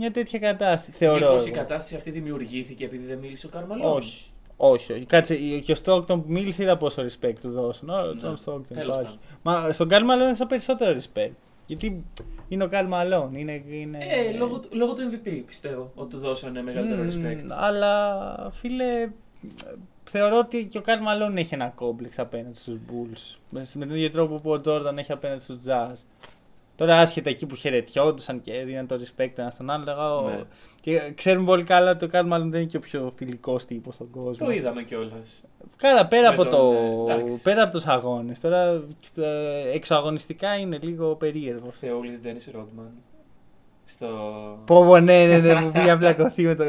μια τέτοια κατάσταση. Θεωρώ. Μήπως η εγώ. κατάσταση αυτή δημιουργήθηκε επειδή δεν μίλησε ο Καρ Μαλόν. Όχι. Όχι, όχι. Κάτσε, και ο Stockton που μίλησε είδα πόσο respect του δώσαν. Ο Ναι, John Stockton τέλος υπάρχει. Μα στον Karl Malone είναι περισσότερο respect. Γιατί είναι ο Karl Malone. Είναι, είναι... Ε, λόγω, του- λόγω του MVP πιστεύω ότι του δώσανε μεγαλύτερο Μμμ, respect. Αλλά φίλε, θεωρώ ότι και ο Καρλ Μαλόν έχει ένα κόμπλεξ απέναντι στους Bulls. Με με τον ίδιο τρόπο που ο Τζόρνταν έχει απέναντι στους Jazz. Τώρα άσχετα εκεί που χαιρετιόντουσαν και έδιναν το respect ένα στον άλλο. λέγα, Ναι. Και ξέρουμε πολύ καλά ότι ο Κάρl μάλλον δεν είναι και ο πιο φιλικός τύπος στον κόσμο. Το είδαμε κιόλας. Καλά, πέρα Με από, τον, το... ε, εντάξει. πέρα από τους αγώνες. Τώρα ε, εξωαγωνιστικά είναι λίγο περίεργο. Ο Θεούλης Ντένι Ρόντμαν. Στο. Πω πω ναι, ναι, ναι, μου πήγε απλακωθεί με το...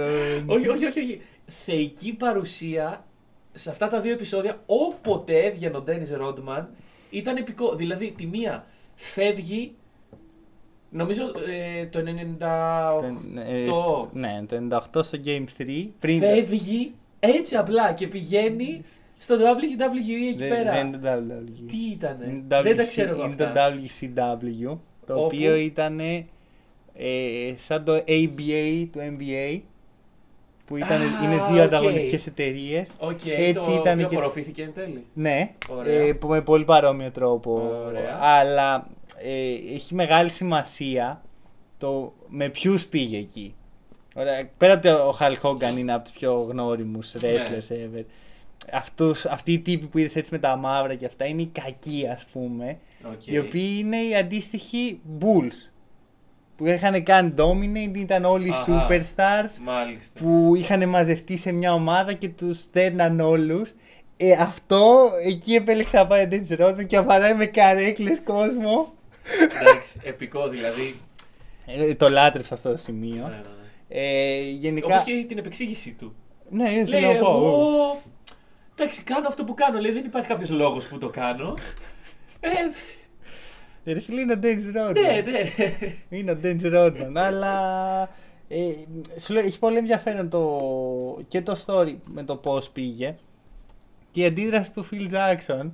όχι, όχι, όχι, όχι. Θεϊκή παρουσία σε αυτά τα δύο επεισόδια. Όποτε έβγαινε ο Ντένι Ρόντμαν ήταν επικό. Δηλαδή, τη μία φεύγει. Νομίζω ε, το 98. Ε, στο- ναι, το 98 στο Game 3. Πριν... Φεύγει έτσι απλά και πηγαίνει στο WWE εκεί δεν, πέρα. δεν είναι το WWE. Τι ήτανε; Είναι το Δεν τα WCW ξέρω εγώ Είναι το αυτά. WCW. Το Όπου; οποίο ήταν ε, σαν το ABA του NBA. Που ήταν, Α, είναι δύο οκ. ανταγωνιστικές εταιρείες. Οκ, Έτσι το ήταν οποίο και- απορροφήθηκε εν τέλει. Ναι, Ωραία. ε, που- με πολύ παρόμοιο τρόπο. Ωραία. Αλλά ε, έχει μεγάλη σημασία το με ποιους πήγε εκεί. Ωραία, πέρα από το ο Χαλ Χόγκαν είναι από τους πιο γνώριμους Ναι. wrestlers ever. Αυτούς, αυτοί οι τύποι που είδες έτσι με τα μαύρα και αυτά είναι οι κακοί, ας πούμε. Οκ. Οι οποίοι είναι οι αντίστοιχοι Bulls. Που είχαν κάνει dominate, ήταν όλοι οι Αχα. superstars Μάλιστα. που είχαν μαζευτεί σε μια ομάδα και τους στέλναν όλους. Ε, αυτό εκεί επέλεξε να πάει ο Dennis Rodman και βαράει με καρέκλες κόσμο. Εντάξει, επικό δηλαδή. Ε, το λάτρεψα αυτό το σημείο. Ναι, ναι, ναι. Ε, γενικά. Όπως και την επεξήγησή του. Ναι, Λέει, θέλω να πω. εγώ. Εντάξει, κάνω αυτό που κάνω. Λέει, δεν υπάρχει κάποιος λόγος που το κάνω. Ε, Ε, ρε φίλε, είναι ο Dennis Rodman. ναι, ναι, ναι. Είναι ο Dennis Rodman. αλλά. Ε, σου λέω, έχει πολύ ενδιαφέρον το, και το story με το πώς πήγε και η αντίδραση του Phil Jackson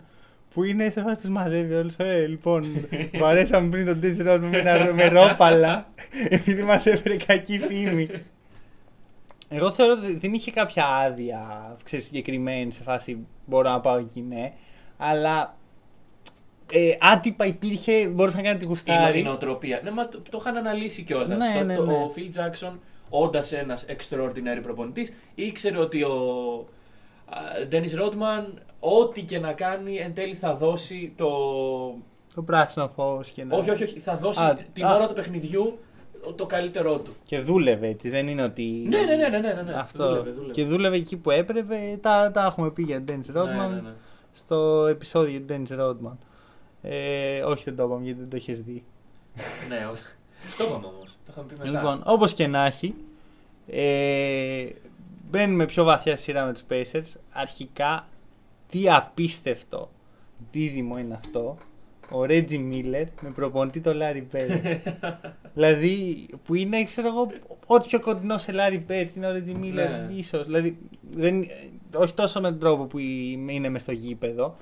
που είναι σε φάση τους μαζεύει όλους ε, λοιπόν βαρέσαμε πριν τον Dennis Rodman με, ένα, με ρόπαλα επειδή μας έφερε κακή φήμη εγώ θεωρώ ότι δεν είχε κάποια άδεια ξέρεις, συγκεκριμένη σε φάση μπορώ να πάω εκεί ναι αλλά ε, άτυπα υπήρχε μπορούσε να κάνει την Είναι κουστάρι η νοοτροπία. Ναι, μα το, το είχαν αναλύσει κιόλας. Ναι, το, ναι, το- ναι. Ο Phil Jackson, όντας ένας extraordinary προπονητής, ήξερε ότι ο α, Dennis Rodman, ό,τι και να κάνει, εν τέλει θα δώσει το. το πράσινο φως και να... Όχι, όχι, όχι. Θα δώσει Α, την α. ώρα του παιχνιδιού το καλύτερό του. Και δούλευε έτσι, δεν είναι ότι. Ναι, ναι, ναι, ναι, ναι, ναι, ναι. Αυτό. Δούλευε, δούλευε. Και δούλευε εκεί που έπρεπε. Τα, τα έχουμε πει για τον Dennis Rodman Ναι, ναι, ναι. στο επεισόδιο του Dennis Rodman. Ε, όχι, δεν το είπαμε γιατί δεν το έχει δει. ναι, όχι. το είπαμε όμως. Το είχαμε πει μετά. Λοιπόν, όπως και να έχει, ε, μπαίνουμε πιο βαθιά στη σειρά με τους Pacers. Αρχικά, τι απίστευτο δίδυμο είναι αυτό. Ο Reggie Miller με προπονητή το Larry Bird. δηλαδή, που είναι, ξέρω εγώ, ό,τι πιο κοντινό σε Larry Bird είναι ο Reggie Miller, Ναι. ίσως. Δηλαδή, δεν, όχι τόσο με τον τρόπο που είναι μες στο γήπεδο,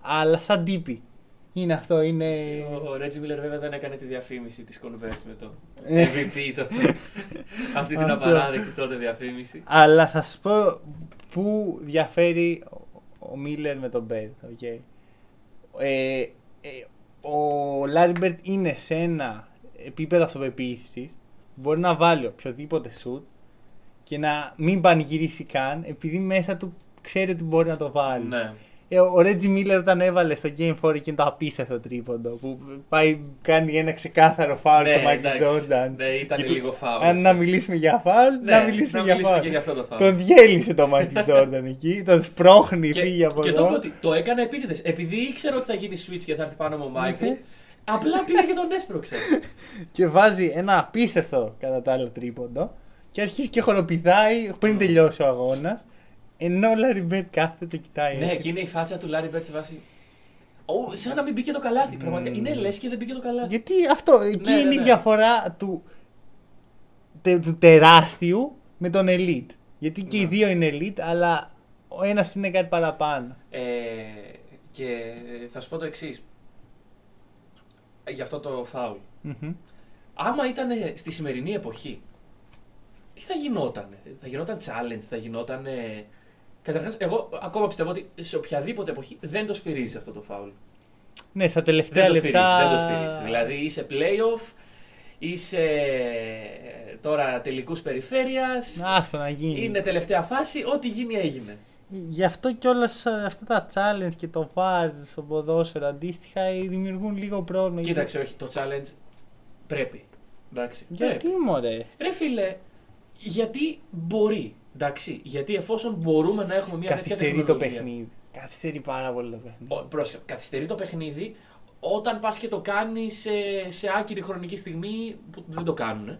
αλλά σαν τύπη. Είναι αυτό, είναι... Ο Reggie Miller βέβαια δεν έκανε τη διαφήμιση της Converse με το Ε. MVP. Το... Αυτή την Αυτό. απαράδεκτη τότε διαφήμιση. Αλλά θα σου πω πού διαφέρει ο- ο Μίλλερ με τον Μπερντ. Okay. Ε, ε, ο Λάρι Μπερντ είναι σε ένα επίπεδο αυτοπεποίθησης μπορεί να βάλει οποιοδήποτε σουτ και να μην πανηγυρίσει καν επειδή μέσα του ξέρει ότι μπορεί να το βάλει. Ναι. Ε, ο Ρέτζι Μίλλερ όταν έβαλε στο Game 4 εκείνο το απίστευτο τρίποντο που πάει, κάνει ένα ξεκάθαρο φάουλ Ναι, στο Μάικλ εντάξει. Τζόρνταν. Ναι, ήταν Γιατί λίγο φάουλ. Αν να μιλήσουμε για φάουλ, Ναι, να μιλήσουμε για φάουλ. και για αυτό το φάουλ. Τον διέλυσε το Μάικλ Τζόρνταν εκεί, τον σπρώχνει, και, φύγει από και το εδώ. είπε ότι το έκανε επίτηδες. Επειδή ήξερα ότι θα γίνει switch και θα έρθει πάνω μου ο Μάικλ, Οκ. απλά πήγα και τον έσπρωξε. Και βάζει ένα απίστευτο κατά τα άλλο τρίποντο και αρχίζει και χοροπηδάει πριν τελειώσει ο αγώνας. Ενώ ο Λάρι Μπερντ κάθεται το κοιτάει. ναι, έτσι. και είναι η φάτσα του Λάρι Μπερντ σε βάση. Ω, σαν να μην μπήκε το καλάθι. Πραγματικά. Είναι λες και δεν μπήκε το καλάθι. Γιατί αυτό, εκεί Ναι, ναι, είναι η ναι. διαφορά του, τε- του τεράστιου με τον elite. Γιατί και οι Ναι. δύο είναι elite, αλλά ο ένας είναι κάτι παραπάνω. Ε, και θα σου πω το εξής. Για αυτό το φάουλ. Μμμ. Άμα ήταν στη σημερινή εποχή, τι θα γινόταν. Θα γινόταν challenge, θα γινόταν. Καταρχάς, εγώ ακόμα πιστεύω ότι σε οποιαδήποτε εποχή δεν το σφυρίζει αυτό το φάουλ. Ναι, στα Δεν τελευταία το σφυρίζει, λεπτά. δεν το σφυρίζει. Δηλαδή είσαι playoff, είσαι τώρα τελικούς περιφέρειας. Άστο να γίνει. Είναι τελευταία φάση, ό,τι γίνει έγινε. Γι' αυτό κιόλας αυτά τα challenge και το VAR στο ποδόσφαιρο αντίστοιχα ε, δημιουργούν λίγο πρόβλημα. Κοίταξε, όχι, το challenge Πρέπει. Εντάξει. Γιατί Πρέπει. μωρέ; Ρε φίλε, γιατί μπορεί. Εντάξει, γιατί εφόσον μπορούμε να έχουμε μια τέτοια Καθυστερεί το τεχνολογία. παιχνίδι. Καθυστερεί πάρα πολύ το παιχνίδι. Ο- πρόσεχε, καθυστερεί το παιχνίδι όταν πας και το κάνεις σε, σε άκυρη χρονική στιγμή που δεν το κάνουν.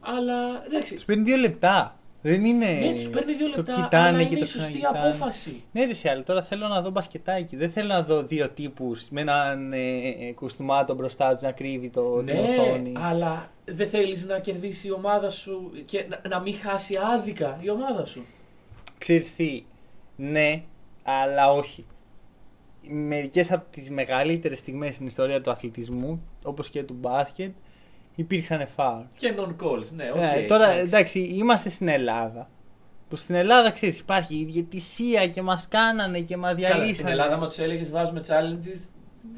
Αλλά εντάξει. Του παίρνει δύο λεπτά. Δεν είναι. Ναι, τους παίρνει δύο το λεπτά, κοιτάνε αλλά και είναι το η σωστή ξανακοιτάνε. απόφαση. Ναι, ρε, σε άλλο. Τώρα θέλω να δω μπασκετάκι. Δεν θέλω να δω δύο τύπους με έναν ε, ε, κουστούμάτο μπροστά τους να κρύβει το, την Ναι, οθόνη. αλλά δεν θέλεις να κερδίσει η ομάδα σου και να, να μην χάσει άδικα η ομάδα σου. Ξέρεις τι, ναι, αλλά όχι. Μερικές από τις μεγαλύτερες στιγμές στην ιστορία του αθλητισμού, όπως και του μπάσκετ, υπήρξαν φάουλ. Και non-calls, ναι, οκ. Ναι, τώρα εντάξει, είμαστε στην Ελλάδα. Που στην Ελλάδα ξέρεις υπάρχει η διαιτησία και μας κάνανε και μας Καλά, διαλύσανε. στην Ελλάδα, άμα τους έλεγες βάζουμε challenges,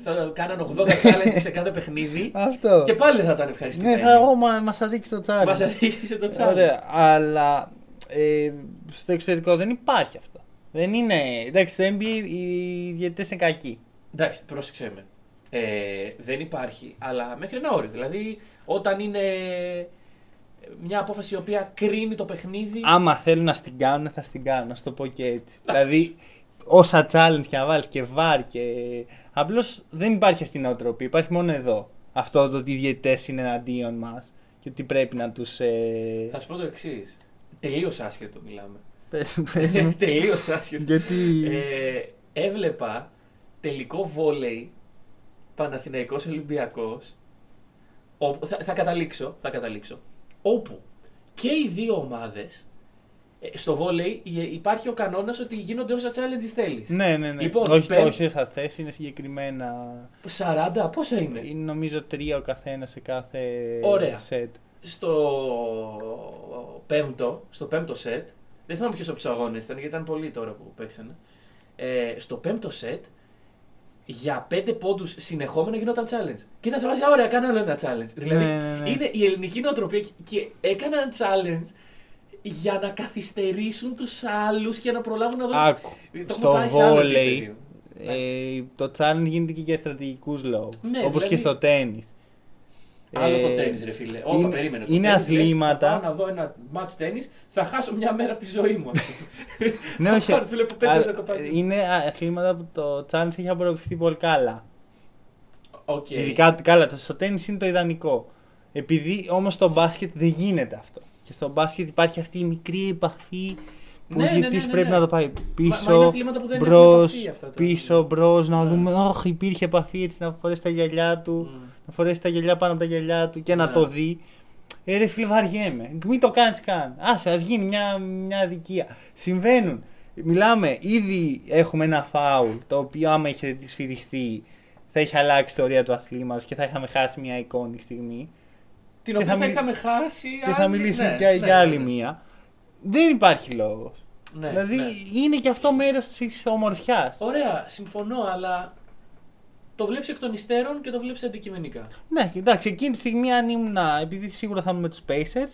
θα κάνανε 80 challenges σε κάθε παιχνίδι Αυτό. και πάλι δεν θα ήταν Ναι, ευχαριστημένοι. θα εγώ μα, μας θα δείξει το τσάλι. Μας αδίκησε το challenge. Ωραία, αλλά ε, στο εξωτερικό δεν υπάρχει αυτό. Δεν είναι. Εντάξει, στο NBA οι διαιτητές είναι κακοί. Εντάξει, πρόσεξε με. Ε, δεν υπάρχει, αλλά μέχρι ένα όριο. Δηλαδή, όταν είναι μια απόφαση η οποία κρίνει το παιχνίδι. Άμα θέλουν να στην κάνουν, θα στην κάνουν. Να σου το πω και έτσι. δηλαδή, όσα challenge και να βάλεις και βάρ και. Απλώς δεν υπάρχει αυτή η νοοτροπία. Υπάρχει μόνο εδώ. Αυτό το ότι οι διαιτητές είναι εναντίον μας και ότι πρέπει να τους. Ε... Θα σου πω το εξής. Τελείω άσχετο μιλάμε. πες, πες μου. Τελείω άσχετο. Γιατί. Ε, έβλεπα τελικό βόλεϊ Παναθηναϊκός Ολυμπιακός όπου- θα, θα καταλήξω, θα καταλήξω όπου και οι δύο ομάδες ε, στο βόλεϊ ε, υπάρχει ο κανόνας ότι γίνονται όσα challenges θέλεις. ναι, ναι, ναι. Λοιπόν, όχι, πέμπ- όχι όσα θες, είναι συγκεκριμένα. 40, πόσα είναι; Είναι νομίζω τρία ο καθένας σε κάθε Ωραία. set. Στο πέμπτο, στο πέμπτο σετ, δεν θυμάμαι ποιος από τους αγώνες ήταν γιατί ήταν πολλοί τώρα που παίξανε. Ε, στο πέμπτο σετ για πέντε πόντους συνεχόμενα γινόταν challenge. Και ήταν σε βάση, «Α, ωραία, κάνω άλλο ένα challenge. Δηλαδή, Ναι, ναι, ναι. είναι η ελληνική νοοτροπία και- και έκαναν challenge για να καθυστερήσουν τους άλλους και να προλάβουν να δώσουν. Άκου. Το έχουμε Στο πάει σε άλλο level επίπεδο. Εντάξει. ε, το challenge γίνεται και για στρατηγικούς λόγους. Ναι, Όπως δηλαδή- και στο τένις. Άλλο το τένις, ρε φίλε. Όπα, Ε, είναι- περίμενε. Το είναι τένις, λες, αθλήματα. Θα πάω να δω ένα match τένις, θα χάσω μια μέρα από τη ζωή μου. ναι, Θα όχι. πάρω, τους βλέπω πέντε α, στο κοπάκι. είναι αθλήματα που το challenge έχει απορροφηθεί πολύ καλά. ΟΚ. Ειδικά καλά, το- στο τένις είναι το ιδανικό. Επειδή όμως στο μπάσκετ δεν γίνεται αυτό. Και στο μπάσκετ υπάρχει αυτή η μικρή επαφή που Ναι, ο ναι, διαιτητής ναι, ναι, πρέπει ναι. να το πάει Μα- μα πίσω. είναι αθλήματα που δεν έχουν μπρος, επαφή αυτά τα- πίσω, μπρος, να Ναι. δούμε. Αχ, υπήρχε επαφή έτσι να φορέσει τα γυαλιά του. Μμ. Να φορέσει τα γυαλιά πάνω από τα γυαλιά του και να Ναι. το δει. Ε, ρε φίλε, βαριέμαι. Μην το κάνεις καν. Άσε, ας γίνει μια, μια αδικία. Συμβαίνουν. Μιλάμε, ήδη έχουμε ένα φάουλ το οποίο άμα είχε σφυριχθεί θα είχε αλλάξει την ιστορία του αθλήματος και θα είχαμε χάσει μια εικόνη στιγμή. Την Και οποία θα θα μιλ- είχαμε χάσει. Και θα αν- μιλήσουμε ναι, για, ναι, για ναι, άλλη ναι. μία. Δεν υπάρχει λόγος. Ναι, δηλαδή ναι. είναι και αυτό μέρος της ομορφιάς. Ωραία, συμφωνώ, αλλά το βλέπεις εκ των υστέρων και το βλέπεις αντικειμενικά. Ναι, εντάξει, εκείνη τη στιγμή αν ήμουν. Επειδή σίγουρα θα ήμουν με τους Pacers,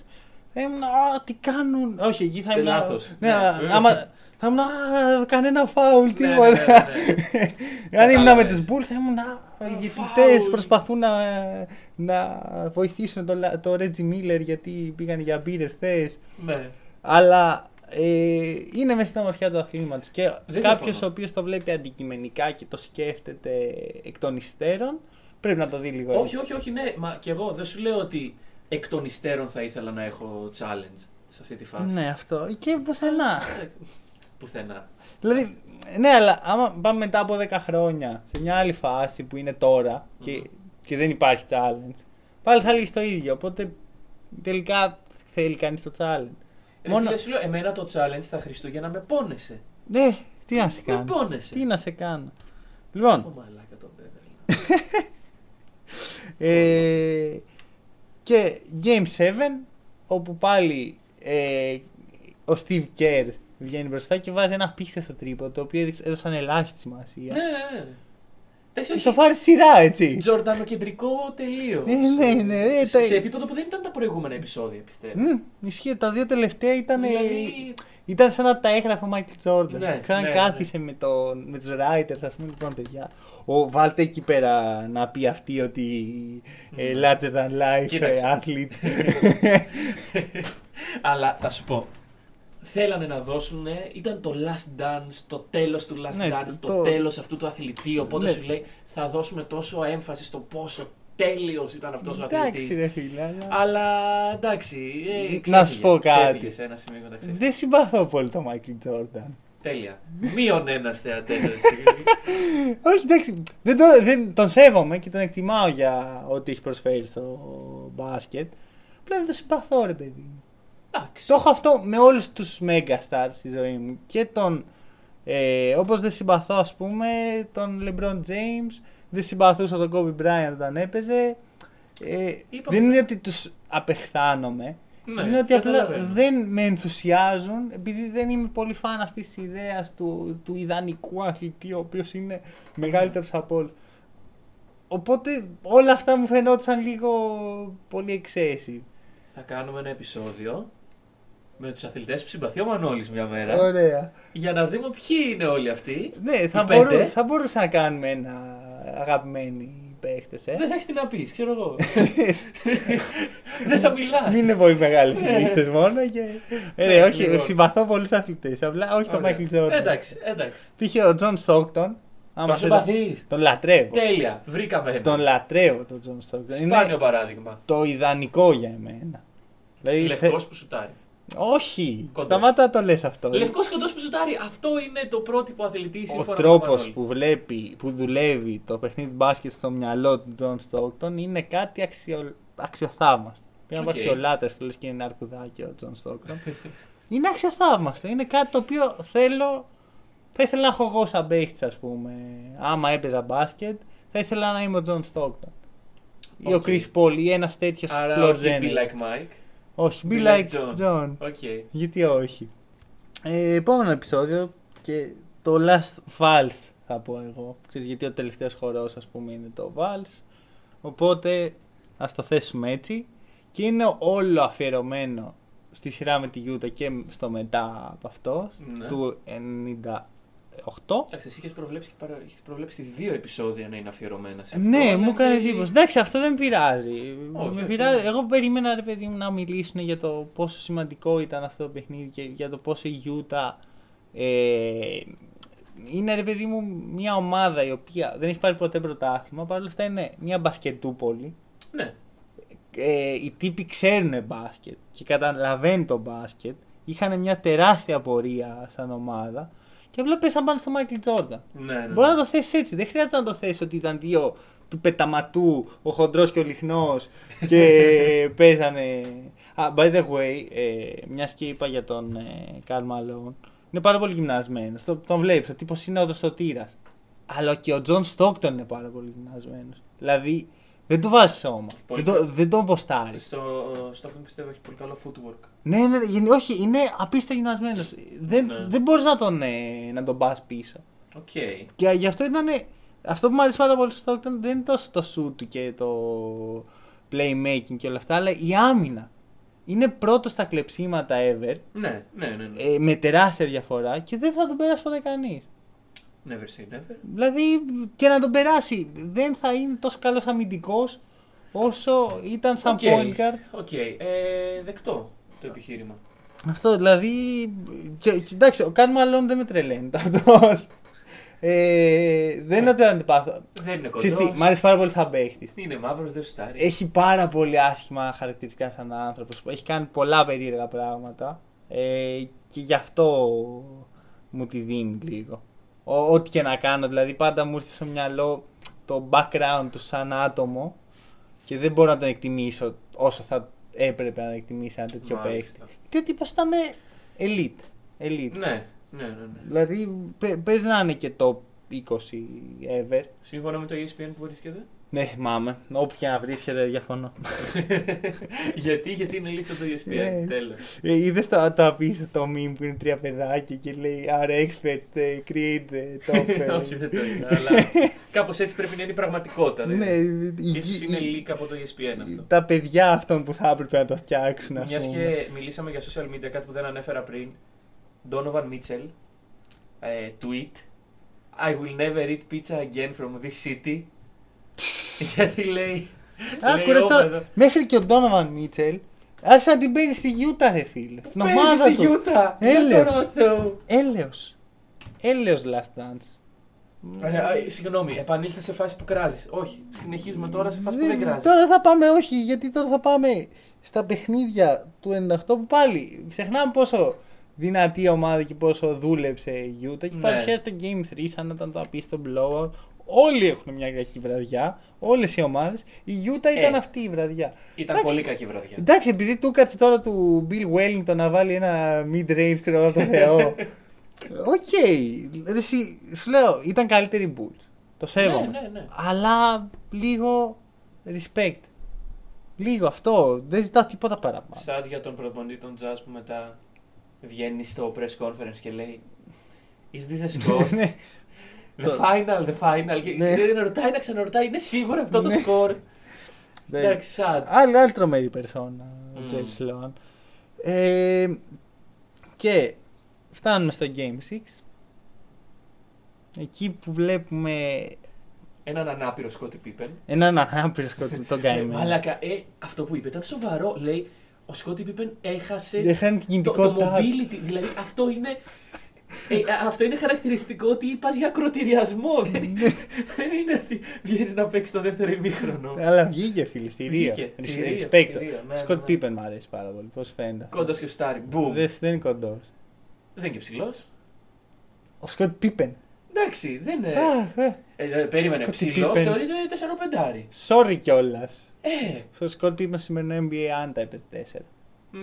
θα ήμουν. Α, τι κάνουν. Όχι, εκεί θα Ε, ήμουν. λάθος. Ναι, Ναι. άμα. Θα ήμουν. Α, κανένα φάουλ, Ναι, τίποτα. ναι, ναι, ναι. Αν ήμουν με Κατάλαβες. του Bulls, θα ήμουν. Α, οι Α, διευθυντέ φάουλ. προσπαθούν να, να βοηθήσουν το, Λα- το Reggie Miller γιατί πήγαν για μπύρε χθες. Ναι. Αλλά ε, είναι μέσα στην ομορφιά του αθλήματο. Και Δεν κάποιος διαφωνώ. ο οποίος το βλέπει αντικειμενικά και το σκέφτεται εκ των υστέρων, πρέπει να το δει λίγο Όχι, έτσι. όχι, όχι, ναι. Μα και εγώ δεν σου λέω ότι εκ των υστέρων θα ήθελα να έχω challenge σε αυτή τη φάση. Ναι, αυτό. Και πουθενά. Εντάξει. Πουθενά. δηλαδή, ναι, αλλά άμα πάμε μετά από 10 χρόνια σε μια άλλη φάση που είναι τώρα και, και δεν υπάρχει challenge, πάλι θα λύσει το ίδιο. Οπότε τελικά θέλει κανείς το challenge. Ρε Μόνο- φίλε, σου λέω, εμένα το challenge στα Χριστούγεννα με πόνεσε. Ναι, τι να σε Με κάνω. πόνεσε. Τι να σε κάνω. Λοιπόν, Το μαλάκα τον Beverly. Ε, και Game 7 όπου πάλι ε, ο Steve Kerr βγαίνει μπροστά και βάζει ένα πίχτες στο τρίπο το οποίο έδειξε- έδωσαν ελάχιστη σημασία. ναι, ναι, ναι. Εντάξει, όχι. Ισοφάρει σειρά, έτσι. Τζορντανοκεντρικό τελείως. Ναι, ναι, ναι. ε, Σε, τα- σε επίπεδο που δεν ήταν τα προηγούμενα επεισόδια, πιστεύω. Μμ, Ισχύει, τα δύο τελευταία ήταν. Δηλαδή, Ήταν σαν να τα έγραφε ο Μάικλ Τζόρνταν. Ναι, Ξανά ναι, ναι. κάθισε με, τον, με τους writers, ας πούμε, λοιπόν, παιδιά. Ο, βάλτε εκεί πέρα να πει αυτή ότι ε, larger than life Κοίταξε. ε, athlete. Αλλά θα σου πω. Θέλανε να δώσουν, ήταν το last dance, το τέλος του last Ναι, dance, το, το- τέλος αυτού του αθλητή. Οπότε Ναι. σου λέει θα δώσουμε τόσο έμφαση στο πόσο τέλειος ήταν αυτός ο Εντάξει, αθλητής. ρε φίλε. αλλά- Αλλά εντάξει, ε, Να ξέφυγε, σου πω κάτι. ξέφυγε σε ένα σημείο μετά ξέφυγε. Δεν συμπαθώ πολύ τον Μάικλ Τζόρνταν. Τέλεια. Μείον ένας θεατές. Όχι, εντάξει. Δεν, το, δεν, τον σέβομαι και τον εκτιμάω για ό,τι έχει προσφέρει στο μπάσκετ. Απλά δεν τον συμπαθώ, ρε παιδί. Μου. Εντάξει. Το έχω αυτό με όλους τους Megastars στη ζωή μου. Και τον. Ε, όπως δεν συμπαθώ, ας πούμε, τον LeBron James. Δεν συμπαθούσα τον Kobe Bryant όταν έπαιζε. Ε, Είπαμε- δεν είναι ότι τους απεχθάνομαι. Ναι, είναι ότι απλά καταλαβαίνω. δεν με ενθουσιάζουν επειδή δεν είμαι πολύ φαν αυτής της ιδέας του, του ιδανικού αθλητή, ο οποίος είναι μεγαλύτερος από όλους. Οπότε όλα αυτά μου φαινόταν λίγο πολύ excessive. Θα κάνουμε ένα επεισόδιο με τους αθλητές που συμπαθεί ο Μανώλης μια μέρα. Ωραία. Για να δούμε ποιοι είναι όλοι αυτοί. Ναι, θα, Οι πέντε. μπορούσα, θα μπορούσα να κάνουμε ένα αγαπημένοι παίχτες. Ε. Δεν θα έχεις τι να πεις, ξέρω εγώ. Δεν θα μιλάς. Μην είναι πολύ μεγάλες οι λίστες μόνο. Και... Ε, ρε, όχι, Λοιπόν. συμπαθώ πολλούς αθλητές. Απλά όχι τον Michael Jordan. Εντάξει, εντάξει. Π.χ. ο John Stockton. Τον συμπαθείς. Τον λατρεύω. Τέλεια. Βρήκαμε ένα. Τον λατρεύω τον John Stockton. Σπάνιο Είναι παράδειγμα. το ιδανικό για εμένα. Δηλαδή, Λευκός θε- που σουτάρει. Όχι. Κοντός. Σταμάτα να το λες αυτό. Λευκός κοντός που σουτάρει. Αυτό είναι το πρότυπο αθλητής Ο σύμφωνα με τον τρόπος Μανώλη. που βλέπει, που δουλεύει το παιχνίδι μπάσκετ στο μυαλό του John Stockton είναι κάτι αξιο... αξιοθαύμαστο. Πήγα να πω Οκ. αξιολάτρευτος, το λες και είναι αρκουδάκι ο John Stockton. είναι αξιοθαύμαστο. Είναι κάτι το οποίο θέλω. Θα ήθελα να έχω εγώ σαν παίχτης, ας πούμε. Άμα έπαιζα μπάσκετ, θα ήθελα να είμαι ο John Stockton. Ή ο OK. Chris Paul ή ένας τέτοιος Άρα floor όχι be general like Mike. Όχι, be be like like John. John. OK. Γιατί όχι. Ε, επόμενο επεισόδιο και το Last Vals θα πω εγώ. Ξέρεις, γιατί ο τελευταίος χορός ας πούμε είναι το βαλς. Οπότε ας το θέσουμε έτσι. Και είναι όλο αφιερωμένο στη σειρά με τη Utah και στο μετά από αυτό. Ναι. Του 98. Εντάξει, εσύ είχες προβλέψει, και παρα... είχες προβλέψει δύο επεισόδια να είναι αφιερωμένα σε αυτό. Ναι, αλλά μου έκανε εν τέλει- εντύπωση. Εντάξει, αυτό δεν με πειράζει. Όχι, με όχι, πειράζει. ναι. Εγώ περίμενα ρε παιδί μου να μιλήσουν για το πόσο σημαντικό ήταν αυτό το παιχνίδι και για το πόσο η Utah ε, είναι ρε παιδί μου μια ομάδα η οποία δεν έχει πάρει ποτέ πρωτάθλημα. Παρ' όλα αυτά είναι μια μπασκετούπολη. Ναι. Ε, οι τύποι ξέρουν μπάσκετ και καταλαβαίνουν το μπάσκετ. Είχαν μια τεράστια πορεία σαν ομάδα και απλά πέσαν πάνω στο Michael Jordan. Ναι, ναι. Μπορεί να το θέσεις έτσι. Δεν χρειάζεται να το θέσεις ότι ήταν δύο του πεταματού, ο χοντρός και ο λιχνός και παίζανε. Α, by the way, ε, μιας και είπα για τον ε, Καρl Malone, είναι πάρα πολύ γυμνασμένος. Το, τον βλέπεις, ο τύπος είναι οδοστοτήρας. Αλλά και ο John Stockton είναι πάρα πολύ γυμνασμένος. Δηλαδή δεν του βάζεις σώμα. Πολύ Δεν, το, καλό. δεν τον ποστάρει. Στο Stockton πιστεύω έχει πολύ καλό footwork. Ναι, ναι, ναι, γενι- όχι, είναι απίστευτα γυμνασμένος. Δεν, Ναι. δεν μπορείς να τον, ε, να τον πας πίσω. Οκ. Και γι' αυτό ήταν. Αυτό που μου αρέσει πάρα πολύ στο Stockton δεν είναι τόσο το shoot του και το playmaking και όλα αυτά, αλλά η άμυνα. Είναι πρώτος στα κλεψίματα ever, Ναι, ναι, ναι. ναι. ε, με τεράστια διαφορά και δεν θα τον περάσει ποτέ κανείς. Never say never. Δηλαδή και να τον περάσει, δεν θα είναι τόσο καλός αμυντικός όσο ήταν σαν OK. point guard. OK. Ε, δεκτό το επιχείρημα. Αυτό δηλαδή. Και, και, εντάξει, ο Karl Malone δεν με τρελαίνει αυτό. Ε, δεν είναι ότι τον αντιπαθώ. Δεν είναι Ξέρεις τι, κοντός. Μ' αρέσει πάρα πολύ σαν παίχτης. Είναι μαύρος, δεν σουτάρει. Έχει πάρα πολύ άσχημα χαρακτηριστικά σαν άνθρωπος. Έχει κάνει πολλά περίεργα πράγματα. Ε, και γι' αυτό μου τη δίνει λίγο. Ο- ό,τι και να κάνω, δηλαδή πάντα μου ήρθε στο μυαλό το background του σαν άτομο και δεν μπορώ να τον εκτιμήσω όσο θα έπρεπε να τον εκτιμήσει ένα τέτοιο παίχτη. Μάλιστα. Γιατί ο τύπος ήταν elite. elite. Ναι, ναι, ναι. ναι. Δηλαδή πε- παίζει να είναι και top 20 ever. Σύμφωνα με το E ESPN που βρίσκεται. Δεν θυμάμαι. Όποια βρίσκεται, διαφωνώ. γιατί, γιατί είναι λίστα του ESPN. Ε. Τέλος. Ε, Είδες το, το απίστευτο meme που είναι τρία παιδάκια και λέει Our expert ε, create the top. ε». Όχι, δεν το είδα. Αλλά κάπως έτσι πρέπει να είναι η πραγματικότητα. Ναι, δηλαδή. η- Ίσως η- είναι η- leak από το ESPN αυτό. τα παιδιά αυτών που θα έπρεπε να το φτιάξουν, ας Μιας πούμε. και μιλήσαμε για social media, κάτι που δεν ανέφερα πριν. Donovan Mitchell. ε, tweet. I will never eat pizza again from this city. Γιατί λέει. Άκου, λέει, ρε, «Ω, τώρα, εδώ». Μέχρι και ο Ντόνοβαν Μίτσελ άρχισε να την παίρνει στη Γιούτα, ρε φίλε. Στην Παίζει ομάδα στη του. Γιούτα. Για Έλεος. τον Θεό. Έλεος. Έλεος Last Dance. Ωραία, α, Συγγνώμη, επανήλθες σε φάση που κράζεις. Όχι, συνεχίζουμε τώρα σε φάση που δεν κράζεις. Τώρα θα πάμε, όχι, γιατί τώρα θα πάμε στα παιχνίδια του 98 που πάλι ξεχνάμε πόσο δυνατή ομάδα και πόσο δούλεψε η Utah και Ναι. παρουσιάζει το Game 3 σαν να ήταν το απίστευτο blowout. Όλοι έχουν μια κακή βραδιά, όλες οι ομάδες. Η Utah ήταν Ε. αυτή η βραδιά. Ήταν Εντάξει. πολύ κακή βραδιά. Εντάξει, επειδή του κάτσε τώρα του Bill Wennington να βάλει ένα mid-range ξέρω 'γώ από το Θεό. Οκ. Ρε, εσύ, Σου λέω, ήταν καλύτεροι οι Bulls. Το σέβομαι. Ναι, ναι, ναι. Αλλά λίγο respect. Λίγο αυτό. Δεν ζητάω τίποτα παραπάνω. Σαν για τον προπονητή των Jazz που μετά βγαίνει στο press conference και λέει Is this a score? Ναι. the Το- final, the final. Και Ναι. και ρωτάει να ξαναρωτάει, είναι σίγουρο αυτό το Ναι. score. Ναι. Εντάξει, sad. Άλλη, άλλη τρομερή περσόνα ο Μμμ. Τζέρι Σλόαν. Ε, και φτάνουμε στο Game 6. Εκεί που βλέπουμε Έναν ανάπηρο Σκότι Πίπεν. έναν ανάπηρο σκοτεινό τον Ε, καημένο. Μαλάκα, ε, αυτό που είπε ήταν σοβαρό. Λέει, ο Σκότι Πίπεν έχασε Δεν χάνει την το, το κινητικότητα. mobility. Δηλαδή αυτό είναι. Ε, α- αυτό είναι χαρακτηριστικό ότι πας για ακροτηριασμό. δεν, δεν είναι ότι βγαίνεις να παίξεις το δεύτερο ημίχρονο. Αλλά βγήκε φίλε, θηρία. Βγήκε, Res- θηρία, Respect. θηρία, ναι, Σκοτ ναι, ναι. Πίπεν μου αρέσει πάρα πολύ. Πώς φαίνεται. Κοντό και στάρι. Μπουμ. Δεν δεν είναι κοντός. Δεν είναι και ψηλός. Ο Σκοτ Πίπεν. Εντάξει, δεν είναι. Α, ε, Ε, ε, περίμενε, Σκότι ψηλός Πίπεν. θεωρείται 4-5. Sorry κιόλας. Ε, Στο Σκοτ Πίπεν στο σημερινό NBA αν τα έπαιζε 4. μ,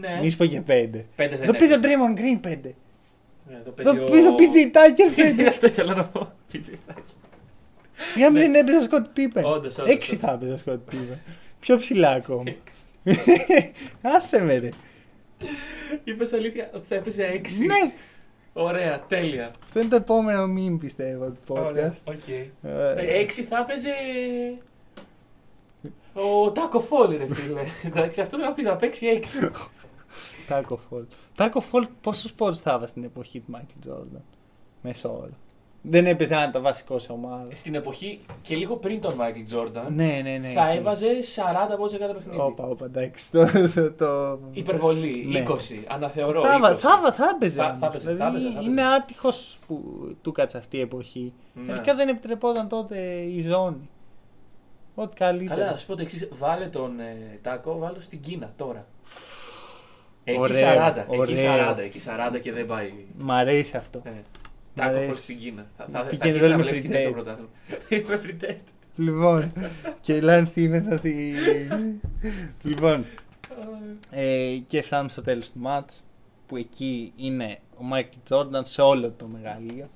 ναι. Μη πω και 5. Πέντε δεν Εδώ παίζει ο έπαιζε. Draymond Green 5. Ε, Εδώ παίζει Εδώ παίζει ο PJ Tucker 5. Αυτό ήθελα να πω. PJ Tucker. Σιγά μην δεν έπαιζε ο Scottie Pippen. Όντως, όντως, 6 όντως. θα έπαιζε ο Scottie Pippen. Πιο ψηλά ακόμα. Άσε με ρε. Είπες αλήθεια ότι θα έπαιζε 6. Ναι, Ωραία, τέλεια. αυτό είναι το επόμενο meme πιστεύω του Ωραία, podcast. OK. Ε, 6 θα έπαιζε. Ο Τάκο Φόλ, ρε φίλε. Εντάξει, αυτός θα πεις να παίξει 6. Taco Fall. Taco Fall πόσους πόντους θα έβαζε στην εποχή του Michael Jordan; Μέσω όρο. Δεν έπαιζε άνετα βασικό σε ομάδα. Στην εποχή και λίγο πριν τον Μάικλ Τζόρνταν Ναι, ναι, ναι. θα έβαζε 40 πόντους σε κάθε παιχνίδι. Όπα, όπα, εντάξει. Το, το, το... Υπερβολή, Ναι. 20. Αναθεωρώ. Θα, 20. βα- θα, βα- θα έπαιζε. Θα- όμως. θα έπαιζε, θα Δηλαδή, έπαιζε, θα έπαιζε. Είναι άτυχος που του κάτσε αυτή η εποχή. Ναι. Αρχικά δεν επιτρεπόταν τότε η ζώνη. Ό,τι καλύτερο. Καλά, θα σου πω το εξής. Βάλε τον ε, Τάκο, βάλε τον στην Κίνα τώρα. Εκεί Ωραίο, 40, εκεί ωραίο. 40, εκεί 40 και δεν πάει. Μ' αρέσει αυτό. Ε, Μ' Τάκο αρέσει. φορ στην Κίνα. Θα, θα, θα, Pick θα and αρχίσει roll να με βλέπεις free και το date. πρωτάθλημα. Με free date. Λοιπόν, και Λάν Στίβεν στη... λοιπόν, ε, και φτάνουμε στο τέλος του μάτς που εκεί είναι ο Μάικλ Τζόρνταν σε όλο το μεγαλείο.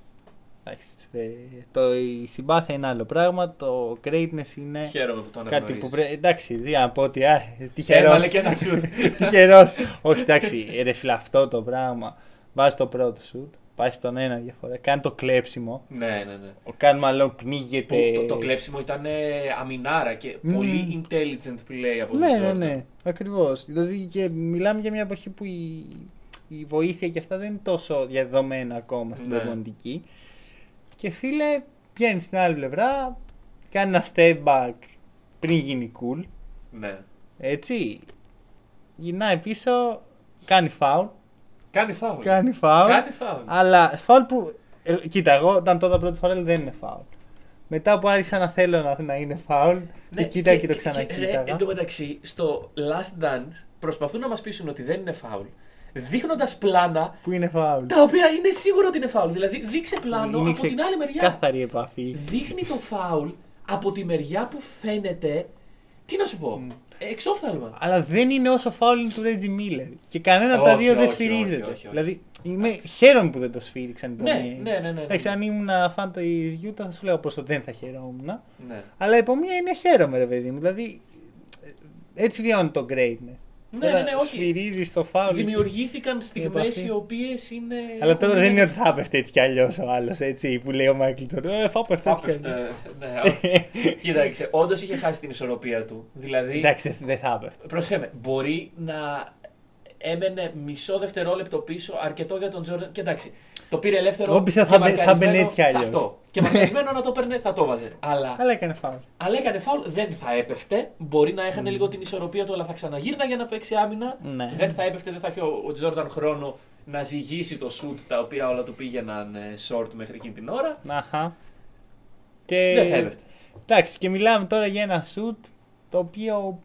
Εντάξει, ε, το, η συμπάθεια είναι άλλο πράγμα, το greatness είναι Χαίρομαι που το κάτι αναγνωρίζεις. που πρέπει... Εντάξει, δι' να πω ότι α, τυχερός. Έβαλε και ένα σουτ. τυχερός. Όχι, εντάξει, ρε φίλε, αυτό το πράγμα. Βάζεις το πρώτο σουτ, πάει στον ένα διαφορά, κάνει το κλέψιμο. ναι, ναι, ναι. Ο Καν Μαλόν πνίγεται. Που το, το κλέψιμο ήταν ε, αμινάρα και Μμμ. πολύ intelligent play από τον Ναι, ναι, Jordan. ναι. Ακριβώς. Δηλαδή και μιλάμε για μια εποχή που η, η βοήθεια και αυτά δεν είναι τόσο διαδεδομένα ακόμα στην Ναι. προπονητική. Και φίλε, βγαίνει στην άλλη πλευρά, κάνει ένα step back πριν γίνει cool. ναι. Έτσι. Γυρνάει πίσω, κάνει foul. Κάνει φάουλ. Κάνει foul. Κάνει φάουλ. Αλλά foul που. ε, κοίτα, εγώ όταν το είδα πρώτη φορά λέω, δεν είναι foul. Μετά που άρχισα να θέλω να, να είναι foul, Ναι, και κοίτα και, το ρε, ξανακοίταγα. Εν τω μεταξύ, στο Last Dance προσπαθούν να μας πείσουν ότι δεν είναι φάουλ. Δείχνοντας πλάνα Που είναι foul. τα οποία είναι σίγουρο ότι είναι φάουλ. Δηλαδή, δείξε πλάνο Είναι από ξε- την άλλη μεριά. Καθαρή επαφή. Δείχνει το φάουλ από τη μεριά που φαίνεται Τι να σου πω. Μμ. Ε, Εξόφθαλμα. Αλλά δεν είναι όσο φάουλ του Ρέτζι Μίλλερ. Και κανένα από τα Όχι, δύο δεν όχι, σφυρίζεται. όχι, όχι, όχι. Δηλαδή, είμαι... χαίρομαι που δεν το σφύριξαν οι Ναι, Πομιέ. ναι, ναι, ναι, ναι. Εντάξει, αν ήμουν φαν της Γιούτα θα σου λέω πόσο δεν θα χαιρόμουν. Ναι. Αλλά η Πομία είναι χαίρομαι, ρε παιδί μου. Δηλαδή, ε, έτσι βιώνει το greatness. Ναι, ναι, ναι, όχι. Σφυρίζεις στο φάουλ. Δημιουργήθηκαν στιγμές επαφή. οι οποίες είναι. Αλλά τώρα έχουν δεν είναι γίνει- ότι θα έπεφτε έτσι κι αλλιώς ο άλλος, έτσι που λέει ο Μάικλ Τζόρνταν. Ε, θα έπεφτε έτσι κι αλλιώς. Άπευτε, ναι. Κοίταξε, όντως είχε χάσει την ισορροπία του. Δηλαδή, Εντάξει, δεν θα έπεφτε. προσέξτε με, μπορεί να έμενε μισό δευτερόλεπτο πίσω αρκετό για τον Τζόρνταν. Και εντάξει, το πήρε ελεύθερο. Εγώ πιστεύω και θα μπαι- θα μαρκαρισμένο, μπαινε έτσι κι αλλιώς. Αυτό. Και μαρκαρισμένο να το παίρνε, θα το βάζε. Αλλά, Αλλά έκανε φάουλ. αλλά έκανε φάουλ, δεν θα έπεφτε. Μπορεί να έχανε λίγο την ισορροπία του, αλλά θα ξαναγύρνα για να παίξει άμυνα. Ναι. Δεν θα έπεφτε, δεν θα έχει ο, ο Τζόρνταν χρόνο να ζυγίσει το σουτ τα οποία όλα του πήγαιναν ε, short μέχρι εκείνη την ώρα. Αχα. Και... Δεν θα έπεφτε. Εντάξει, και μιλάμε τώρα για ένα σουτ το οποίο.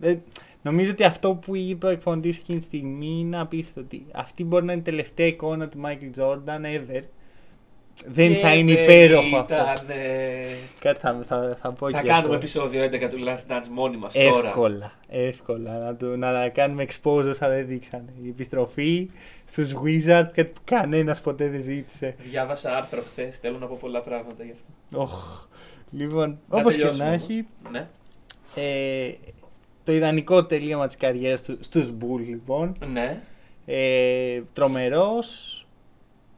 Ε, νομίζω ότι αυτό που είπε ο εκφωνητή εκείνη τη στιγμή είναι απίστευτο. Ότι αυτή μπορεί να είναι η τελευταία εικόνα του Michael Jordan ever. Δεν Και θα είναι δεν υπέροχο αυτό. ήταν, ε, Κάτι θα, θα, θα πω Θα και κάνουμε αυτό. επεισόδιο 11 του Last Dance μόνοι μας τώρα. Εύκολα, εύκολα. Να, του, να κάνουμε expose όσα δεν δείξανε. Η επιστροφή στους Wizards, κάτι που κανένας ποτέ δεν ζήτησε. Διάβασα άρθρο χθες, θέλω να πω πολλά πράγματα γι' αυτό. Οχ. Λοιπόν, Να όπως και τελειώσουμε να όμως. έχει, Ναι. ε, το ιδανικό τελείωμα της καριέρας του στους Bulls λοιπόν. ναι. Ε, τρομερός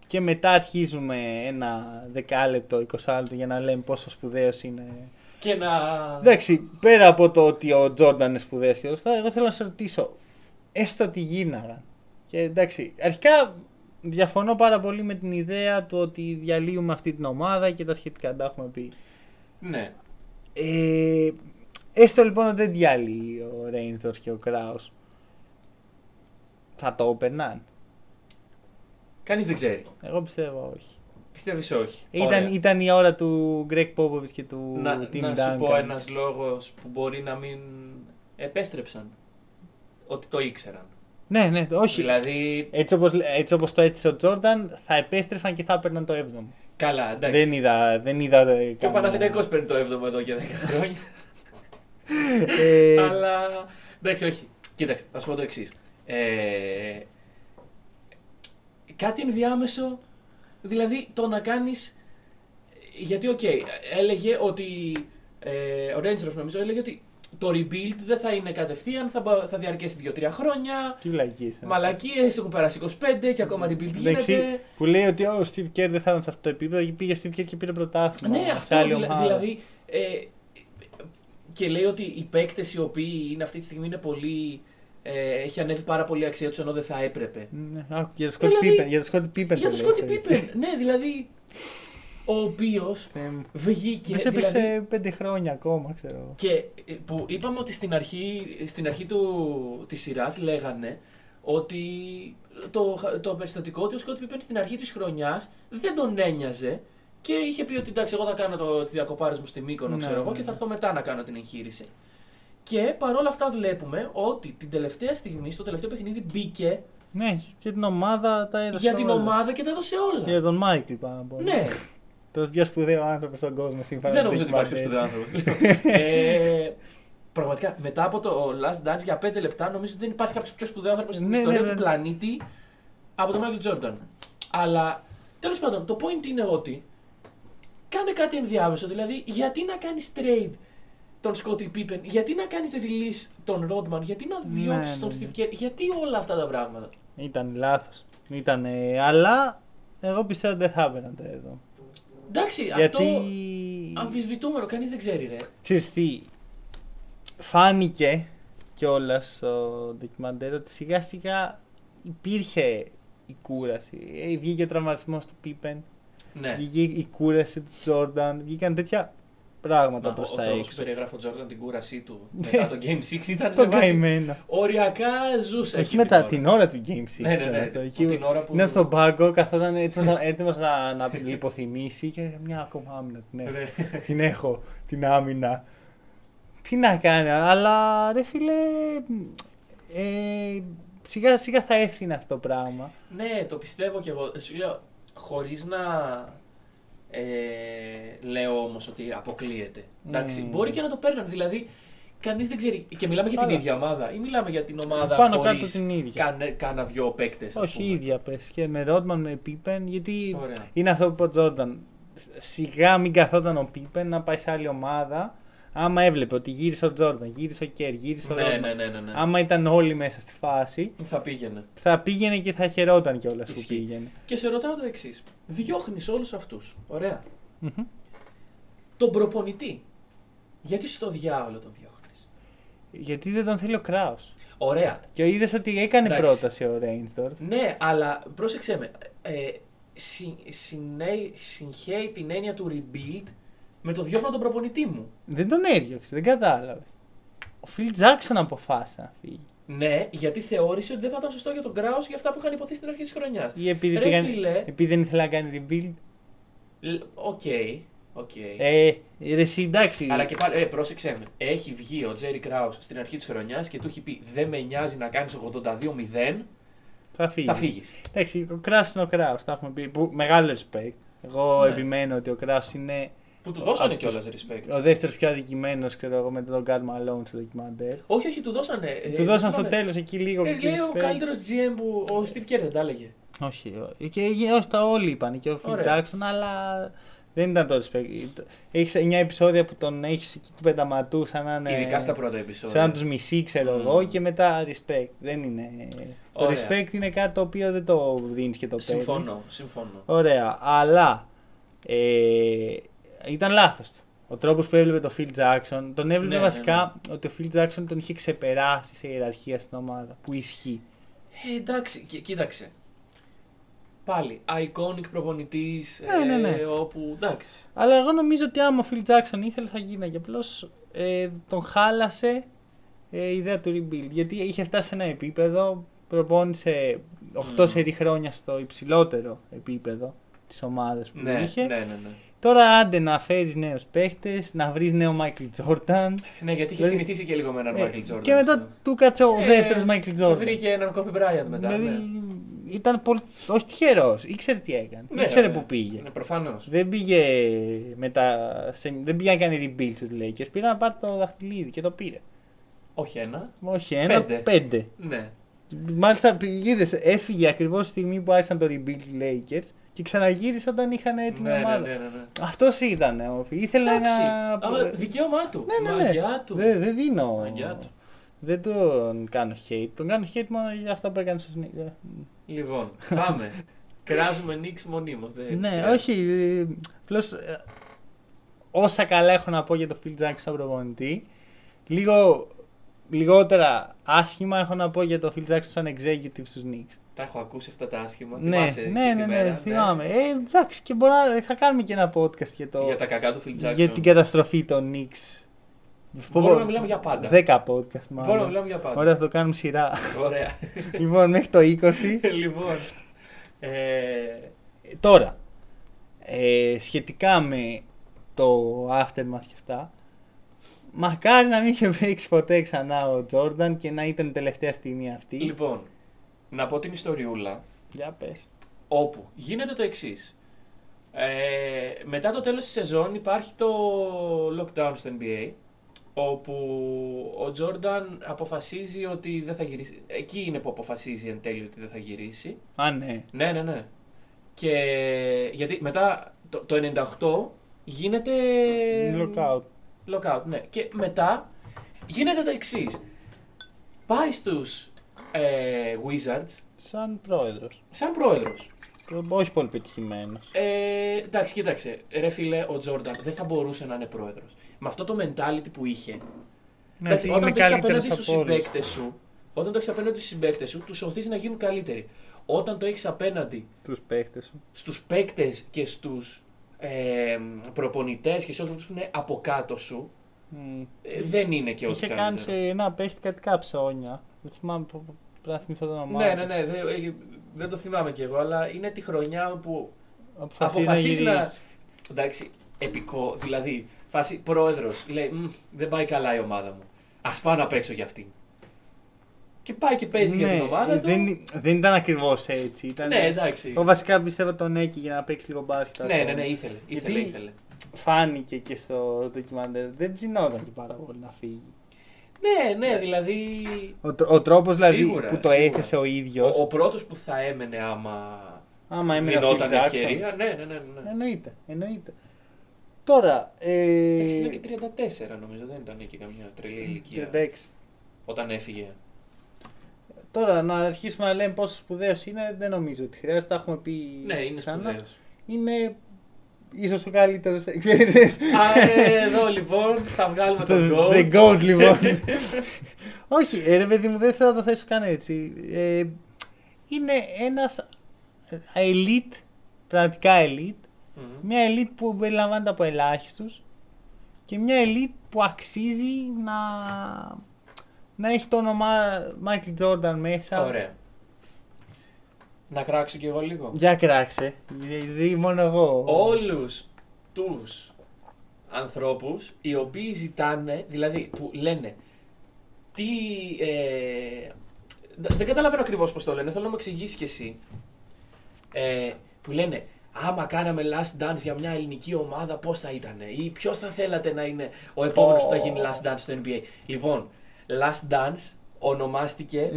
και μετά αρχίζουμε ένα δεκάλεπτο, εικοσάλεπτο για να λέμε πόσο σπουδαίος είναι. Και να. Εντάξει, πέρα από το ότι ο Τζόρνταν είναι σπουδαίος και όλα αυτά, εγώ θέλω να σε ρωτήσω, έστω ότι γίναγαν. Και εντάξει, αρχικά διαφωνώ πάρα πολύ με την ιδέα του ότι διαλύουμε αυτή την ομάδα και τα σχετικά τα έχουμε πει. Ναι. Ε, έστω λοιπόν ότι δεν διάλυει ο Ρέιντορ και ο Κράους. Θα το έπαιρναν. Κανείς δεν ξέρει. Εγώ πιστεύω όχι. Πιστεύεις όχι. Ήταν, Ωραία. ήταν η ώρα του Γκρέκ Πόποβιτ και του να, Tim να Duncan. σου πω ένας λόγος που μπορεί να μην επέστρεψαν. Ότι το ήξεραν. Ναι, ναι, όχι. Δηλαδή. Έτσι όπως, έτσι όπως το έθεσε ο Τζόρνταν, θα επέστρεφαν και θα έπαιρναν το 7ο. Καλά, εντάξει. Δεν είδα. Δεν είδα ε, Και ο καμία- Παναθηναϊκός παίρνει το 7ο εδώ και 10 χρόνια. Ε, Αλλά. Εντάξει, όχι. Κοίταξε, θα σου πω το εξής. Ε, κάτι ενδιάμεσο, δηλαδή το να κάνεις. Γιατί, οκ, έλεγε ότι. Ε, ο Reinsdorf νομίζω έλεγε ότι το rebuild δεν θα είναι κατευθείαν, θα, μπα- θα διαρκέσει 2-3 χρόνια. Τι βλακείες. ε. Μαλακίες, έχουν περάσει 25 και ακόμα rebuild Εντάξει, γίνεται. Που λέει ότι ο Steve Kerr δεν θα ήταν σε αυτό το επίπεδο και πήγε Steve Kerr και πήρε πρωτάθλημα. Ναι, σε αυτό άλλη δηλα- ομάδα. δηλαδή. Ε, και λέει ότι οι παίκτες οι οποίοι είναι αυτή τη στιγμή είναι πολύ. Ε, έχει ανέβει πάρα πολύ η αξία τους ενώ δεν θα έπρεπε. Ναι, άκου, για το Scott Δηλαδή, Pippen. Για το Scott Pippen Για το το λέει, Σκότι έτσι. Πίπεν. ναι, δηλαδή. Ο οποίος Ε, βγήκε. Δεν σε έπαιξε δηλαδή, πέντε χρόνια ακόμα, ξέρω. και ε, που είπαμε ότι στην αρχή, στην αρχή του, της σειράς λέγανε ότι το, το περιστατικό ότι ο Σκότ Πίπεν στην αρχή της χρονιάς δεν τον ένοιαζε και είχε πει ότι εντάξει εγώ θα κάνω το, τις διακοπάρες μου στη Μύκονο Ναι, ξέρω εγώ ναι, και θα ναι. έρθω μετά να κάνω την εγχείρηση. Και παρόλα αυτά βλέπουμε ότι την τελευταία στιγμή, στο τελευταίο παιχνίδι μπήκε Ναι, και την ομάδα τα έδωσε. για την όλα. ομάδα και τα έδωσε όλα. Για τον Μάικλ πάνω απ' όλα. Ναι, Το πιο σπουδαίο άνθρωπο στον κόσμο σύμφωνα δεν με νομίζω τον ότι υπάρχει Dick πιο Van σπουδαίο άνθρωπος. ε, πραγματικά, μετά από το Last Dance για 5 λεπτά, νομίζω ότι δεν υπάρχει κάποιος πιο σπουδαίο άνθρωπος στην Ναι, ιστορία ναι, του ναι. πλανήτη από τον Michael Jordan. Αλλά τέλος πάντων, το point είναι ότι κάνε κάτι ενδιάμεσο. Δηλαδή, γιατί να κάνεις trade τον Scottie Pippen, γιατί να κάνεις release τον Rodman, γιατί να Ναι, διώξεις ναι, τον ναι. Steve Kerr, γιατί όλα αυτά τα πράγματα; Ήταν λάθος. Ήταν, αλλά εγώ πιστεύω ότι δεν θα έπαιρναν το εδώ. Εντάξει, Γιατί. αυτό αμφισβητούμενο, κανείς δεν ξέρει, ρε. Ξέρεις τι, φάνηκε κιόλας στο ντοκιμαντέρ ότι σιγά σιγά υπήρχε η κούραση. Ε, βγήκε ο τραυματισμός του Πίπεν, Ναι. βγήκε η κούραση του Τζόρνταν, βγήκαν τέτοια πράγματα Μα, προς ο τα τρόπος που έξω. περιγράφει ο Τζόρνταν την κούρασή του μετά το Game 6 ήταν σε Το βάση. καημένο. Οριακά ζούσε. Όχι εκεί μετά ώρα. την ώρα του Game 6. Ναι, ναι, ναι. αυτό. Που Εκεί την ώρα που. Ήταν στον πάγκο, καθόταν έτοιμος να, να λιποθυμήσει και έλεγε, μια ακόμα άμυνα την έχω. Ναι. την έχω, την άμυνα. Τι να κάνει, αλλά ρε φίλε, ε, σιγά σιγά θα έφθινε αυτό το πράγμα. Ναι, το πιστεύω κι εγώ. Σου λέω, χωρίς να. Ε, λέω όμως ότι αποκλείεται. Εντάξει, Mm. μπορεί και να το παίρνουν. Δηλαδή, κανείς δεν ξέρει. Και μιλάμε για την Καλά. ίδια ομάδα ή μιλάμε για την ομάδα Πάνω χωρίς κάτω την ίδια. κάνε- κάνα δυο παίκτες. Όχι, η ίδια πες. Και με Ρότμαν, με Πίπεν, γιατί Ωραία. είναι αυτό που είπε ο Τζόρνταν. Σιγά μην καθόταν ο Πίπεν να πάει σε άλλη ομάδα. Άμα έβλεπε ότι γύρισε ο Τζόρνταν, γύρισε ο Κέρ, γύρισε ο Ναι, Ρότμαν. ναι, ναι, ναι, ναι. Άμα ήταν όλοι μέσα στη φάση, Θα πήγαινε. θα πήγαινε και θα χαιρόταν κιόλας που Ισχύει. πήγαινε. Και σε ρωτάω το εξής. Διώχνεις όλους αυτούς. Ωραία. Μμμ. Τον προπονητή. Γιατί στο διάολο τον διώχνεις; Γιατί δεν τον θέλει ο Κράου. Ωραία. Και είδες ότι έκανε Εντάξει. πρόταση ο Reinsdorf. Ναι, αλλά πρόσεξε με. Ε, συ, συνέ- συγχέει την έννοια του rebuild με το διώχνω τον προπονητή μου. Δεν τον έδιωξε, δεν κατάλαβε. Ο Phil Jackson αποφάσισε να φύγει. Ναι, γιατί θεώρησε ότι δεν θα ήταν σωστό για τον Krause για αυτά που είχαν ειπωθεί στην αρχή της χρονιάς. Ή επειδή, Ρε πήγαν- φίλε. επειδή δεν ήθελε να κάνει rebuild. OK, OK. Ε, ρε, εσύ εντάξει. Αλλά και πάλι, ε, πρόσεξε με. Έχει βγει ο Τζέρι Κράου στην αρχή της χρονιάς και του έχει πει: Δεν με νοιάζει να κάνεις 82-0, θα φύγεις. θα φύγεις. Εντάξει, ο Κράου είναι ο Κράου, τα έχουμε πει. Που, μεγάλο respect. Εγώ Ναι. επιμένω ότι ο Κράου είναι Που του δώσανε Από κιόλας respect. ο δεύτερος πιο αδικημένος, ξέρω εγώ, μετά τον Καρλ Μαλόν στο ντοκιμαντέρ. Όχι, όχι, του δώσανε. ε, Του δώσαν στο θυμάμαι. τέλος εκεί λίγο. Ε, και λέει ο respect. καλύτερο GM που ο Steve Kerr δεν τα έλεγε. Όχι, όχι. Και όχι, τα όλοι είπαν. Και ο Φιλ Ωραία. Τζάξον, αλλά δεν ήταν το respect. Έχεις 9 επεισόδια που τον έχεις εκεί του πενταματού, σαν να είναι. Ειδικά στα πρώτα Σαν επεισόδια. να τους μισεί, ξέρω Mm. εγώ, και μετά respect. Δεν είναι. Το Ωραία. respect είναι κάτι το οποίο δεν το δίνεις και το παίρνεις. Συμφωνώ, συμφωνώ. Ωραία, αλλά ε, ήταν λάθος του. Ο τρόπος που έβλεπε το Phil Jackson, τον έβλεπε Ναι, βασικά ότι ο Phil Jackson τον είχε ξεπεράσει σε ιεραρχία στην ομάδα. Που ισχύει. Ε, εντάξει, κοί- κοίταξε. Πάλι, iconic προπονητής. Ναι, ναι, ναι. όπου. Εντάξει. Αλλά εγώ νομίζω ότι άμα ο Phil Jackson ήθελε θα γίναγε. Απλώς ε, τον χάλασε ε, η ιδέα του rebuild. Γιατί είχε φτάσει σε ένα επίπεδο, προπόνησε 8 Μμμ. σερή χρόνια στο υψηλότερο επίπεδο της ομάδας που Ναι, είχε. ναι, ναι, ναι. Τώρα άντε να φέρεις νέους παίχτες, να βρεις νέο Michael Jordan. Ναι, γιατί είχε Δηλαδή- συνηθίσει και λίγο με έναν Ε, Michael Jordan. και μετά του κάτσε ο Ε, δεύτερος Michael Jordan. Βρήκε έναν Kobe Bryant μετά. δηλαδή ναι. ήταν πολύ. Όχι τυχερός, ήξερε τι έκανε. Ναι, ήξερε ναι. που πήγε. Ναι, προφανώς. Δεν πήγε μετά. Σε, δεν πήγε να κάνει rebuild του Lakers. Πήρε να πάρει το δαχτυλίδι και το πήρε. Όχι ένα. Όχι ένα, Πέντε. πέντε. Ναι. Μάλιστα είδες, έφυγε ακριβώς τη στιγμή που άρχισαν το rebuild του Lakers και ξαναγύρισε όταν είχαν έτοιμη Ναι, ναι, ομάδα. ναι, ναι, ναι. Αυτός ήταν. ο Phil. Ήθελε Εντάξει. να. Α, δικαίωμά του. Ναι, ναι, ναι. Μαγιά του. Δεν δεν δίνω. Μαγιά του. Δεν τον κάνω hate. Τον κάνω hate μόνο για αυτά που έκανε στο Sneak. Λοιπόν, πάμε. Κράζουμε νίξ μονίμως. δεν Ναι, χρειάζεται. όχι. Απλώ όσα καλά έχω να πω για το Phil Jackson σαν προπονητή, λίγο λιγότερα άσχημα έχω να πω για το Phil Jackson σαν executive στους Knicks. Τα έχω ακούσει αυτά τα άσχημα. Ναι, Θυμάσαι ναι, εκείνη ναι, τη ναι, μέρα, θυμάμαι. Ε, εντάξει, και μπορεί να θα κάνουμε και ένα podcast για, το, Για τα κακά του Phil Jackson. για την καταστροφή των Knicks. Μπορούμε να μιλάμε για πάντα. 10 podcast μάλλον. Μπορούμε να μιλάμε για πάντα. Ωραία, θα το κάνουμε σειρά. Ωραία. λοιπόν, μέχρι το 20. λοιπόν. Ε, Τώρα, ε, σχετικά με το aftermath και αυτά, μακάρι να μην είχε παίξει ποτέ ξανά ο Τζόρνταν και να ήταν η τελευταία στιγμή αυτή. λοιπόν, να πω την ιστοριούλα Για πες. όπου γίνεται το εξής. Ε, μετά το τέλος της σεζόν υπάρχει το lockdown στο NBA όπου ο Τζόρνταν αποφασίζει ότι δεν θα γυρίσει. Εκεί είναι που αποφασίζει εν τέλει ότι δεν θα γυρίσει. Α, ναι. Ναι, ναι, ναι. Και γιατί μετά το, το 98 γίνεται. Lockout. Lockout, ναι. Και μετά γίνεται το εξής. Πάει στους ε, Wizards Σαν πρόεδρος. σαν πρόεδρος. Όχι πολύ πετυχημένος. Ε, εντάξει, κοίταξε. Ρε φίλε, ο Τζόρνταν δεν θα μπορούσε να είναι πρόεδρος. Με αυτό το mentality που είχε. Ναι, εντάξει, ότι όταν είναι το έχεις καλύτερος απέναντι στους από όλους. συμπαίκτες σου, όταν το έχεις απέναντι στους συμπαίκτες σου, τους οθείς να γίνουν καλύτεροι. Όταν το έχεις απέναντι Τους παίχτες σου. στους παίκτες και στους ε, προπονητές και σε όλους αυτούς που είναι από κάτω σου, Μμ. ε, δεν είναι και ό,τι Είχε κάνει καλύτερο. σε ένα παίχτη κάτι κάψονια. Δεν θυμάμαι πού- πού- πρέπει να θυμηθώ το όνομά Ναι, του. ναι, ναι, δεν, ε, δεν το θυμάμαι κι εγώ, αλλά είναι τη χρονιά που Αποφασίζει, αποφασίζεις να να... γυρίσεις. Εντάξει, επικό, δηλαδή, φάση πρόεδρος, λέει, «Μμ, δεν πάει καλά η ομάδα μου, ας πάω να παίξω για αυτήν. και πάει και παίζει για την ομάδα του. Ναι, Δεν, δεν ήταν ακριβώς έτσι. Ήταν... Ναι, εντάξει. Εγώ βασικά πιστεύω τον Έκη για να παίξει λίγο μπάσκετ. Ναι, ακόμα. ναι, ναι, ήθελε. ήθελε, Γιατί- ήθελε. Φάνηκε και στο ντοκιμαντέρ. Δεν ψινόταν και πάρα πολύ να φύγει. Ναι, ναι, δηλαδή. Ο, τρ- ο τρόπος δηλαδή Σίγουρα, που το σίγουρα. έθεσε ο ίδιος. Ο, ο πρώτος που θα έμενε άμα Άμα έμεινε ο Phil δινόταν Jackson. ευκαιρία. Ναι, ναι, ναι. ναι. Εννοείται, εννοείται. Τώρα. Ε, Εντάξει, είναι και 34 νομίζω, δεν ήταν και καμιά τρελή ηλικία 36. όταν έφυγε. Τώρα να αρχίσουμε να λέμε πόσο σπουδαίος είναι, δεν νομίζω ότι χρειάζεται. Τα έχουμε πει. Ναι, είναι ξανά. σπουδαίος. Είναι ίσως ο καλύτερος. Ξέρετε. Α, ε, εδώ λοιπόν θα βγάλουμε τον Το- goal. The GOAT λοιπόν. Όχι, ε, ρε παιδί μου, δεν θέλω να το θέσω καν έτσι. Ε, είναι ένας elite, πραγματικά elite. Μμμ. Μια elite που περιλαμβάνεται από ελάχιστους και μια elite που αξίζει να, να έχει το όνομα Michael Jordan μέσα. Ωραία. Να κράξω κι εγώ λίγο. Για κράξε, γιατί μόνο εγώ. Όλους τους ανθρώπους οι οποίοι ζητάνε, δηλαδή που λένε τι... Ε, δε- δεν καταλαβαίνω ακριβώς πώς το λένε, θέλω να μου εξηγήσεις κι εσύ. Ε, που λένε άμα κάναμε last dance για μια ελληνική ομάδα πώς θα ήταν ή ποιος θα θέλατε να είναι ο επόμενος που θα γίνει last dance στο NBA. Λοιπόν, last dance ονομάστηκε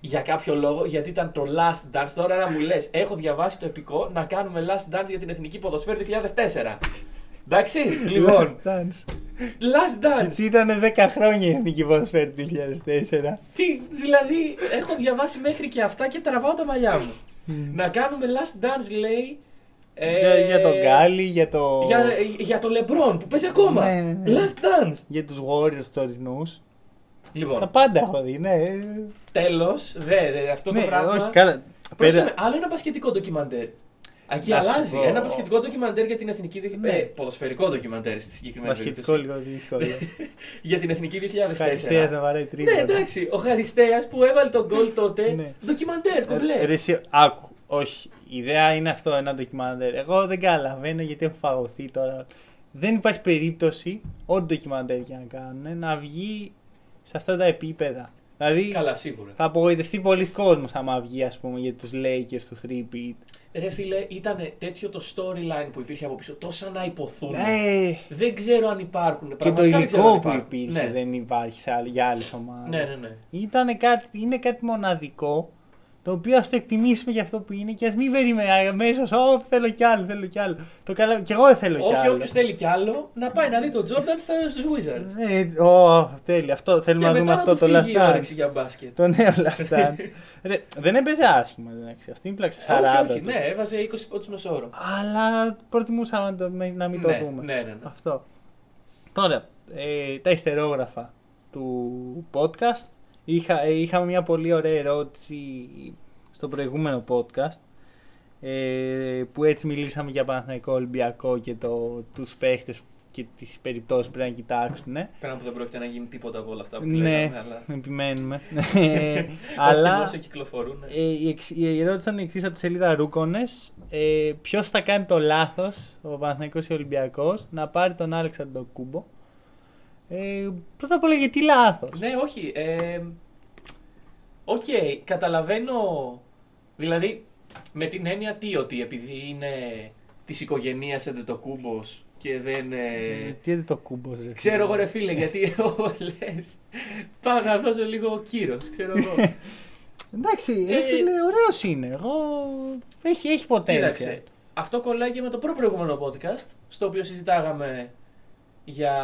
για κάποιο λόγο γιατί ήταν το last dance. Τώρα να μου λες, έχω διαβάσει το επικό να κάνουμε last dance για την Εθνική Ποδοσφαίρου 2004. Εντάξει, λοιπόν, Last Dance. last dance. Έτσι ήταν 10 χρόνια η εθνική ποδοσφαίρη του 2004. Τι, δηλαδή, έχω διαβάσει μέχρι και αυτά και τραβάω τα μαλλιά μου. να κάνουμε last dance, λέει. ε, για, για τον Γκάλι, για το. Για, για το LeBron που παίζει ακόμα. Ναι, ναι, ναι. Last dance. για τους Warriors τωρινούς. Τα Λοιπόν, πάντα έχω δει, ναι. τέλος, δε, δε, αυτό ναι, το πράγμα. όχι, καλά. Πρόσεχε Πέρα- με, άλλο ένα μπασκετικό ντοκιμαντέρ. Εκεί Να σου αλλάζει. πω. Ένα μπασκετικό ντοκιμαντέρ για την εθνική. δι- Ναι. Ε, ποδοσφαιρικό ντοκιμαντέρ στη συγκεκριμένη Μπασκετικό περίπτωση. λίγο δύσκολο. Για την εθνική 2004. Χαριστέας να βαράει τρίποτα. Ναι, εντάξει. Ο Χαριστέας που έβαλε τον γκολ τότε. Ναι. Ντοκιμαντέρ, κομπλέ. Ε, ρε, εσύ, άκου. Όχι. Η ιδέα είναι αυτό ένα ντοκιμαντέρ. Εγώ δεν καταλαβαίνω γιατί έχω φαγωθεί τώρα. Δεν υπάρχει περίπτωση, ό,τι ντοκιμαντέρ και να κάνουν, να βγει σε αυτά τα επίπεδα. Δηλαδή Καλά, σίγουρα. θα απογοητευτεί πολλοί κόσμος άμα βγει, ας πούμε, για τους Lakers τους 3-beat. Ρε φίλε, ήταν τέτοιο το storyline που υπήρχε από πίσω, τόσα να υποθούν. Ε, Δεν ξέρω αν υπάρχουν. και το πραγματικά δεν ξέρω αν υλικό που υπάρχουν. υπήρχε Ναι. δεν υπάρχει σε άλλη- για άλλες ομάδες. ναι, ναι, ναι. Ήτανε κάτι, είναι κάτι μοναδικό το οποίο ας το εκτιμήσουμε για αυτό που είναι και ας μην περιμένουμε αμέσως. Ω, θέλω κι άλλο, θέλω κι άλλο. Το καλά, κι εγώ δεν θέλω κι Όχι, άλλο. όποιος θέλει κι άλλο, να πάει να δει τον Jordan στους Wizards. Ε, ω, τέλειο. Αυτό θέλουμε και να δούμε μετά αυτό του το φύγει last η dance. όρεξη για μπάσκετ. Το νέο last dance. Ρε, δεν έπαιζε άσχημα, εντάξει. Αυτή είναι πλάξη 40. όχι, όχι, του. ναι, έβαζε 20 πόντους μεσόωρο. Αλλά προτιμούσαμε να, το, να μην ναι, το δούμε. ναι, ναι, ναι. Αυτό. Τώρα, ε, τα ιστερόγραφα του podcast. Είχα, ε, είχαμε μια πολύ ωραία ερώτηση στο προηγούμενο podcast ε, που έτσι μιλήσαμε για Παναθηναϊκό Ολυμπιακό και το, τους παίχτες και τις περιπτώσεις που πρέπει να κοιτάξουν. Πέραν που δεν πρόκειται να γίνει τίποτα από όλα αυτά που Ναι, λέγαμε, αλλά. επιμένουμε. Ε, Αλλά... αλλά όσο κυκλοφορούν. ε, η, εξ- η ερώτηση ήταν η εξής από τη σελίδα Ρούκονες. Ε, Ποιος θα κάνει το λάθος, ο Παναθηναϊκός ή ο Ολυμπιακός, να πάρει τον Άλεξ Αντετοκούνμπο. Ε, πρώτα απ' όλα γιατί λάθος; Ναι, όχι. Ε, Οκ, καταλαβαίνω. Δηλαδή, με την έννοια τι, ότι επειδή είναι της οικογένειας Αντετοκούνμπο και δεν. ε, Τι είναι το κούμπο, ρε. Ξέρω εγώ ρε φίλε, γιατί λες. Πάω να δώσω λίγο κύρος, ξέρω εγώ. Εντάξει, Ε, ρε φίλε, ωραίος είναι. Εγώ. Έχει, έχει potential. Κοίταξε. Αυτό κολλάει και με το προ προηγούμενο podcast, στο οποίο συζητάγαμε για.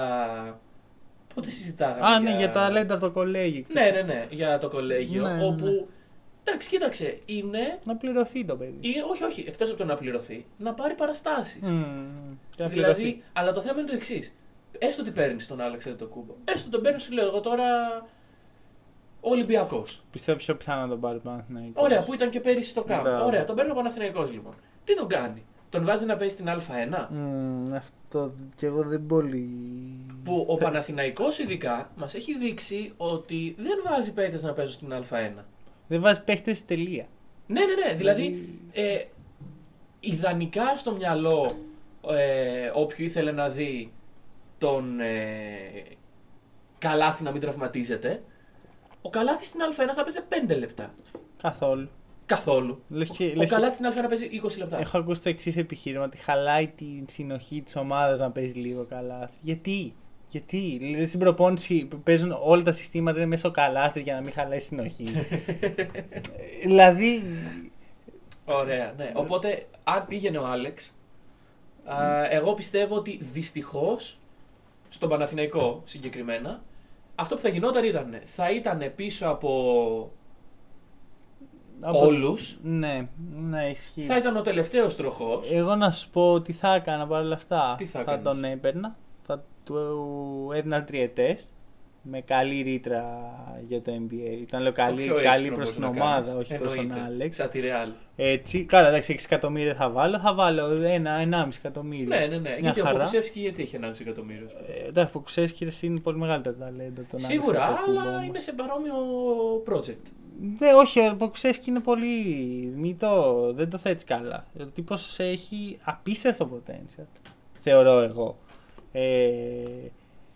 Πότε συζητάγαμε. Α, ναι, για τα λέντα από το κολέγιο. Ναι, ναι, ναι, για το κολέγιο. Ναι, ναι, όπου. ναι. Εντάξει, κοίταξε, είναι. Να πληρωθεί το παιδί. ή- όχι, όχι, εκτός από το να πληρωθεί, να πάρει παραστάσεις. Μμμ, και να Δηλαδή, πληρωθεί. αλλά το θέμα είναι το εξής. Έστω ότι παίρνεις τον Άλεξ το κούμπο. Έστω τον παίρνεις, σου λέω εγώ τώρα. Ολυμπιακός. Πιστεύω πιο πιθανό να τον πάρει ο Παναθηναϊκός; Ωραία, που ήταν και πέρυσι στο κάμπ. Μπράβο. Ωραία, τον παίρνει ο Παναθηναϊκός λοιπόν. Τι τον κάνει; Τον βάζει να παίζει στην Α1. Μμμ, αυτό κι εγώ δεν πολύ. Που ο Παναθηναϊκός ειδικά μας έχει δείξει ότι δεν βάζει παίκτες να παίζουν στην Α1. Δεν βάζει παίχτε τελεία. Ναι, ναι, ναι. Δηλαδή, ε, ιδανικά στο μυαλό ε, όποιου ήθελε να δει τον ε, Καλάθι να μην τραυματίζεται, Ο Καλάθι στην Α1 θα παίζει 5 λεπτά. Καθόλου. Καθόλου. Λες και- Ο λες και- Καλάθι στην Α1 παίζει 20 λεπτά. Έχω ακούσει το εξής επιχείρημα ότι χαλάει τη συνοχή της ομάδας να παίζει λίγο καλά. Γιατί, γιατί, δηλαδή στην προπόνηση παίζουν όλα τα συστήματα είναι μέσα ο καλάθι για να μην χαλάει συνοχή. Ε, δηλαδή. Ωραία, ναι. Οπότε, αν πήγαινε ο Άλεξ, α, εγώ πιστεύω ότι δυστυχώς στον Παναθηναϊκό συγκεκριμένα, αυτό που θα γινόταν ήταν θα ήταν πίσω από από- όλους, Ναι, ναι, ισχύει. θα ήταν ο τελευταίος τροχός. Εγώ να σου πω τι θα έκανα παρόλα αυτά. Τι θα θα έκανες; τον έπαιρνα. Θα του έδινα τριετές. Με καλή ρήτρα για το NBA. Ήταν λέω Το καλή, πιο καλή έξυπνο προς μπορεί την να ομάδα, κάνεις. όχι προς τον Εννοείται. Άλεξ. Σαν τη Real. Έτσι. Καλά, εντάξει, 6 εκατομμύρια θα βάλω. Θα βάλω ένα, 1,5 εκατομμύριο. Ναι, ναι, ναι. Μια Γιατί ο χαρά. Ποκουσεύσκι γιατί είχε 1,5 εκατομμύριο. Ε, εντάξει, που ξέρει είναι πολύ μεγαλύτερο ταλέντο. Τον Σίγουρα, Άλεξ αλλά Αντετοκούμπο. είναι σε παρόμοιο project. Ναι, όχι, ο Ποξέσκι είναι πολύ. Μη το, δεν το θέτεις καλά. Ο τύπος έχει απίστευτο potential. Θεωρώ εγώ. Ε,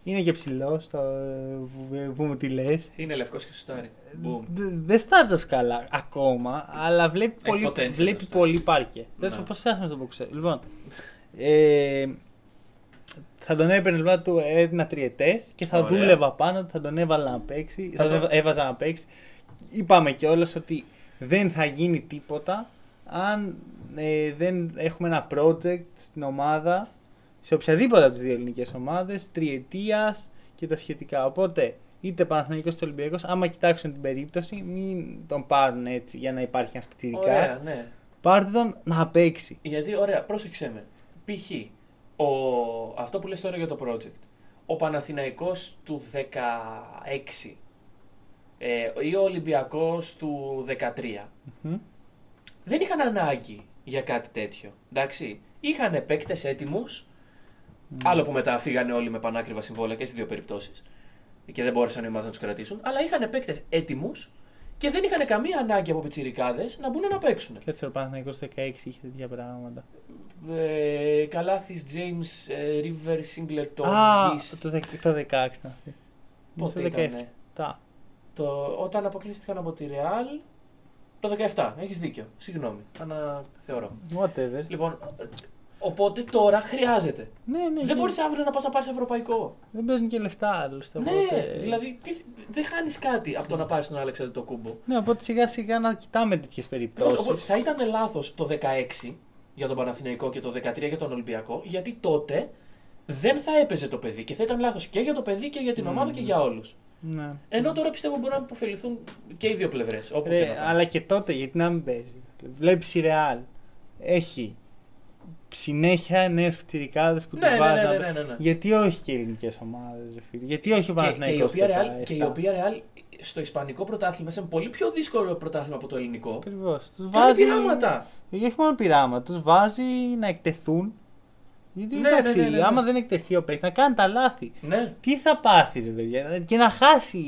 είναι και ψηλός, που, που μου τη λες. Είναι λευκός και σουτάρι. Boom. Δεν στάρτος καλά ακόμα, αλλά βλέπει Έχει πολύ, potential βλέπει μπροστά. πολύ πάρκε. Δεν Ναι. πώ φτάσαμε στον Ποξέσκι. Λοιπόν, ε, θα τον έπαιρνε λοιπόν του έδινα τριετές και θα Ωραία. δούλευα πάνω, του, θα τον έβαλα να παίξει, Θα θα, το- τον έβαζα να παίξει. Είπαμε κιόλας ότι δεν θα γίνει τίποτα αν ε, δεν έχουμε ένα project στην ομάδα, σε οποιαδήποτε από τις δύο ελληνικές ομάδες, τριετίας και τα σχετικά. Οπότε, είτε Παναθηναϊκός είτε Ολυμπιακός, άμα κοιτάξουν την περίπτωση, μην τον πάρουν έτσι για να υπάρχει ένας σπιτυρικά. Ωραία, ναι. Πάρτε τον να παίξει. Γιατί, ωραία, πρόσεξε με. Π.χ. Ο... αυτό που λες τώρα για το project. Ο Παναθηναϊκός του 16 ε, ή ο Ολυμπιακός του 13 Μμμ. δεν είχαν ανάγκη για κάτι τέτοιο. Εντάξει. Είχαν παίκτες έτοιμους. Άλλο που μετά φύγανε όλοι με πανάκριβα συμβόλαια και στις δύο περιπτώσεις. Και δεν μπόρεσαν οι ομάδες να τους κρατήσουν. Αλλά είχαν παίκτες έτοιμους και δεν είχαν καμία ανάγκη από πιτσιρικάδες να μπουν να παίξουν. Κάτσε ο Παναθηναϊκός 16 είχε τέτοια πράγματα. Ε, Καλάθι, James, ε, River, Singleton, Α, Gis. το, δεκ- το 16 ήταν αυτή. Πότε Το ήτανε; 17. Το, όταν αποκλείστηκαν από τη Real. Το 17, έχεις δίκιο. Συγγνώμη, αναθεωρώ. Whatever. Λοιπόν, ε, οπότε τώρα χρειάζεται. Ναι, ναι. Δεν και- μπορείς αύριο να πας να πάρεις ευρωπαϊκό. Δεν παίζουν και λεφτά άλλωστε. Ναι, οπότε- δηλαδή τι, δεν χάνεις κάτι από το να πάρεις τον Άλεξ το κούμπο. Ναι, οπότε σιγά σιγά να κοιτάμε τέτοιες περιπτώσεις. Οπότε θα ήταν λάθος το 16 για τον Παναθηναϊκό και το 13 για τον Ολυμπιακό, γιατί τότε δεν θα έπαιζε το παιδί και θα ήταν λάθος και για το παιδί και για την ομάδα και για όλους. Ναι. Ενώ τώρα πιστεύω μπορεί να υποφεληθούν και οι δύο πλευρές. Ρε, αλλά και τότε γιατί να μην παίζει. Βλέπεις η Real. Έχει συνέχεια νέους πτυρικάδε που Ναι, τους ναι, βάζει. ναι, να ναι, παί- ναι, ναι. Γιατί όχι και ελληνικές ομάδες, φίλε. Γιατί όχι ο Και, και, η Παναθηναϊκός οποία το Real, 17. και η οποία Real στο Ισπανικό πρωτάθλημα, σε πολύ πιο δύσκολο πρωτάθλημα από το ελληνικό, Ακριβώς. Τους κάνει βάζει. πειράματα. Και όχι μόνο πειράμα, τους βάζει να εκτεθούν. Γιατί Ναι, εντάξει, ναι, ναι, ναι, ναι. άμα δεν εκτεθεί ο παίκτης, να κάνει τα λάθη. Ναι. Τι θα πάθεις, ρε παιδιά, και να χάσει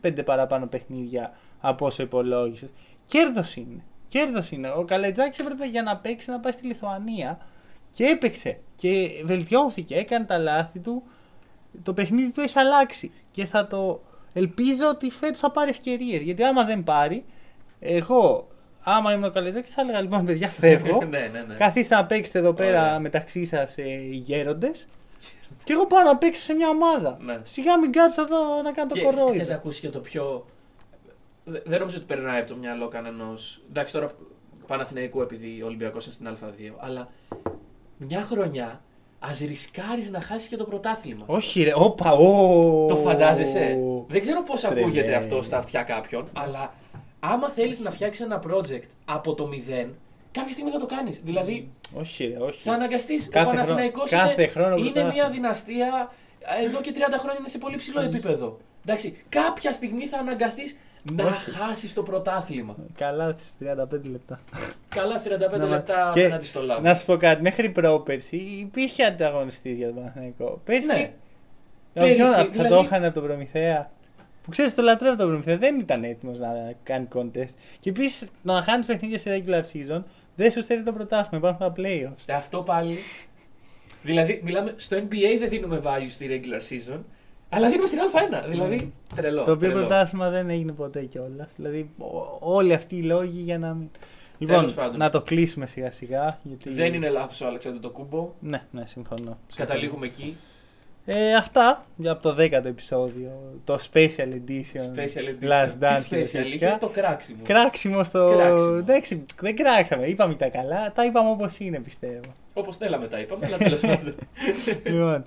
πέντε παραπάνω παιχνίδια από όσο υπολόγισες. Κέρδος είναι. Κέρδος είναι. Ο Καλετζάκης έπρεπε για να παίξει να πάει στη Λιθουανία και έπαιξε. Και βελτιώθηκε, έκανε τα λάθη του. Το παιχνίδι του έχει αλλάξει. Και θα το. Ελπίζω ότι φέτος θα πάρει ευκαιρίες. Γιατί άμα δεν πάρει, εγώ, άμα ήμουν ο Καλετζάκη, θα έλεγα λοιπόν, παιδιά, φεύγω. ναι, ναι, ναι. Καθίστε να παίξετε εδώ πέρα Ωραία. μεταξύ σας ε, γέροντες. Και εγώ πάω να παίξω σε μια ομάδα. Ναι. Σιγά μην κάτσω εδώ να κάνω το Και κορόιδο. θες να ακούσει και το πιο. Δε- Δεν νομίζω ότι περνάει από το μυαλό κανενό. Εντάξει, τώρα Παναθηναϊκού επειδή ο Ολυμπιακός είναι στην Α2. Αλλά μια χρονιά ας ρισκάρεις να χάσεις και το πρωτάθλημα. Όχι, ρε, όπα, ω. Το φαντάζεσαι; Δεν ξέρω πώς Τρελέ. ακούγεται αυτό στα αυτιά κάποιον, αλλά άμα θέλεις να φτιάξεις ένα project από το μηδέν, κάποια στιγμή θα το κάνεις. Δηλαδή, Όχι, ρε, όχι. θα αναγκαστείς. Ο Κάθε Παναθηναϊκός χρόνο- κάθε είναι, χρόνο είναι πρωτάθλημα. μια δυναστεία εδώ και 30 χρόνια είναι σε πολύ ψηλό επίπεδο. Εντάξει, κάποια στιγμή θα αναγκαστείς να Όχι. χάσεις το πρωτάθλημα. Καλά, στις 35 λεπτά. Καλά 35 Να μα- λεπτά και απέναντι στο λάβο. Να σου πω κάτι, μέχρι πρόπερση υπήρχε ανταγωνιστής για τον Παναθηναϊκό. Πέρσι. Ναι. για ποιον Πέρυσι, θα δηλαδή- το είχαν από τον Προμηθέα. Που ξέρεις, το λατρεύω τον Προμηθέα. Δεν ήταν έτοιμος να κάνει contest. Και επίσης, να χάνεις παιχνίδια σε regular season δεν σου στέλνει το πρωτάθλημα. Υπάρχουν τα playoffs. Αυτό πάλι. Δηλαδή, μιλάμε στο NBA δεν δίνουμε value στη regular season. Αλλά δίνουμε στην Α1. Δηλαδή, τρελό. το οποίο τρελό. πρωτάθλημα δεν έγινε ποτέ κιόλας. Δηλαδή, ο- όλοι αυτοί οι λόγοι για να μην. Λοιπόν, Τέλος πάντων. να το κλείσουμε σιγά σιγά. Γιατί... Δεν είναι λάθος ο Αλεξάνδρου το κούμπο. Ναι, ναι, συμφωνώ. Καταλήγουμε εκεί. Ε, αυτά για από το 10ο επεισόδιο. Το Special Edition. Special edition. Last Dance Τι και special, είχε τέτοια. το κράξιμο. Κράξιμο στο. Κράξιμο. Εντάξει, δεν κράξαμε. Είπαμε τα καλά. Τα είπαμε όπως είναι, πιστεύω. Όπως θέλαμε τα είπαμε, αλλά τέλος πάντων. λοιπόν,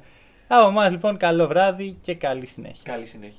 από εμάς λοιπόν, καλό βράδυ και καλή συνέχεια. Καλή συνέχεια.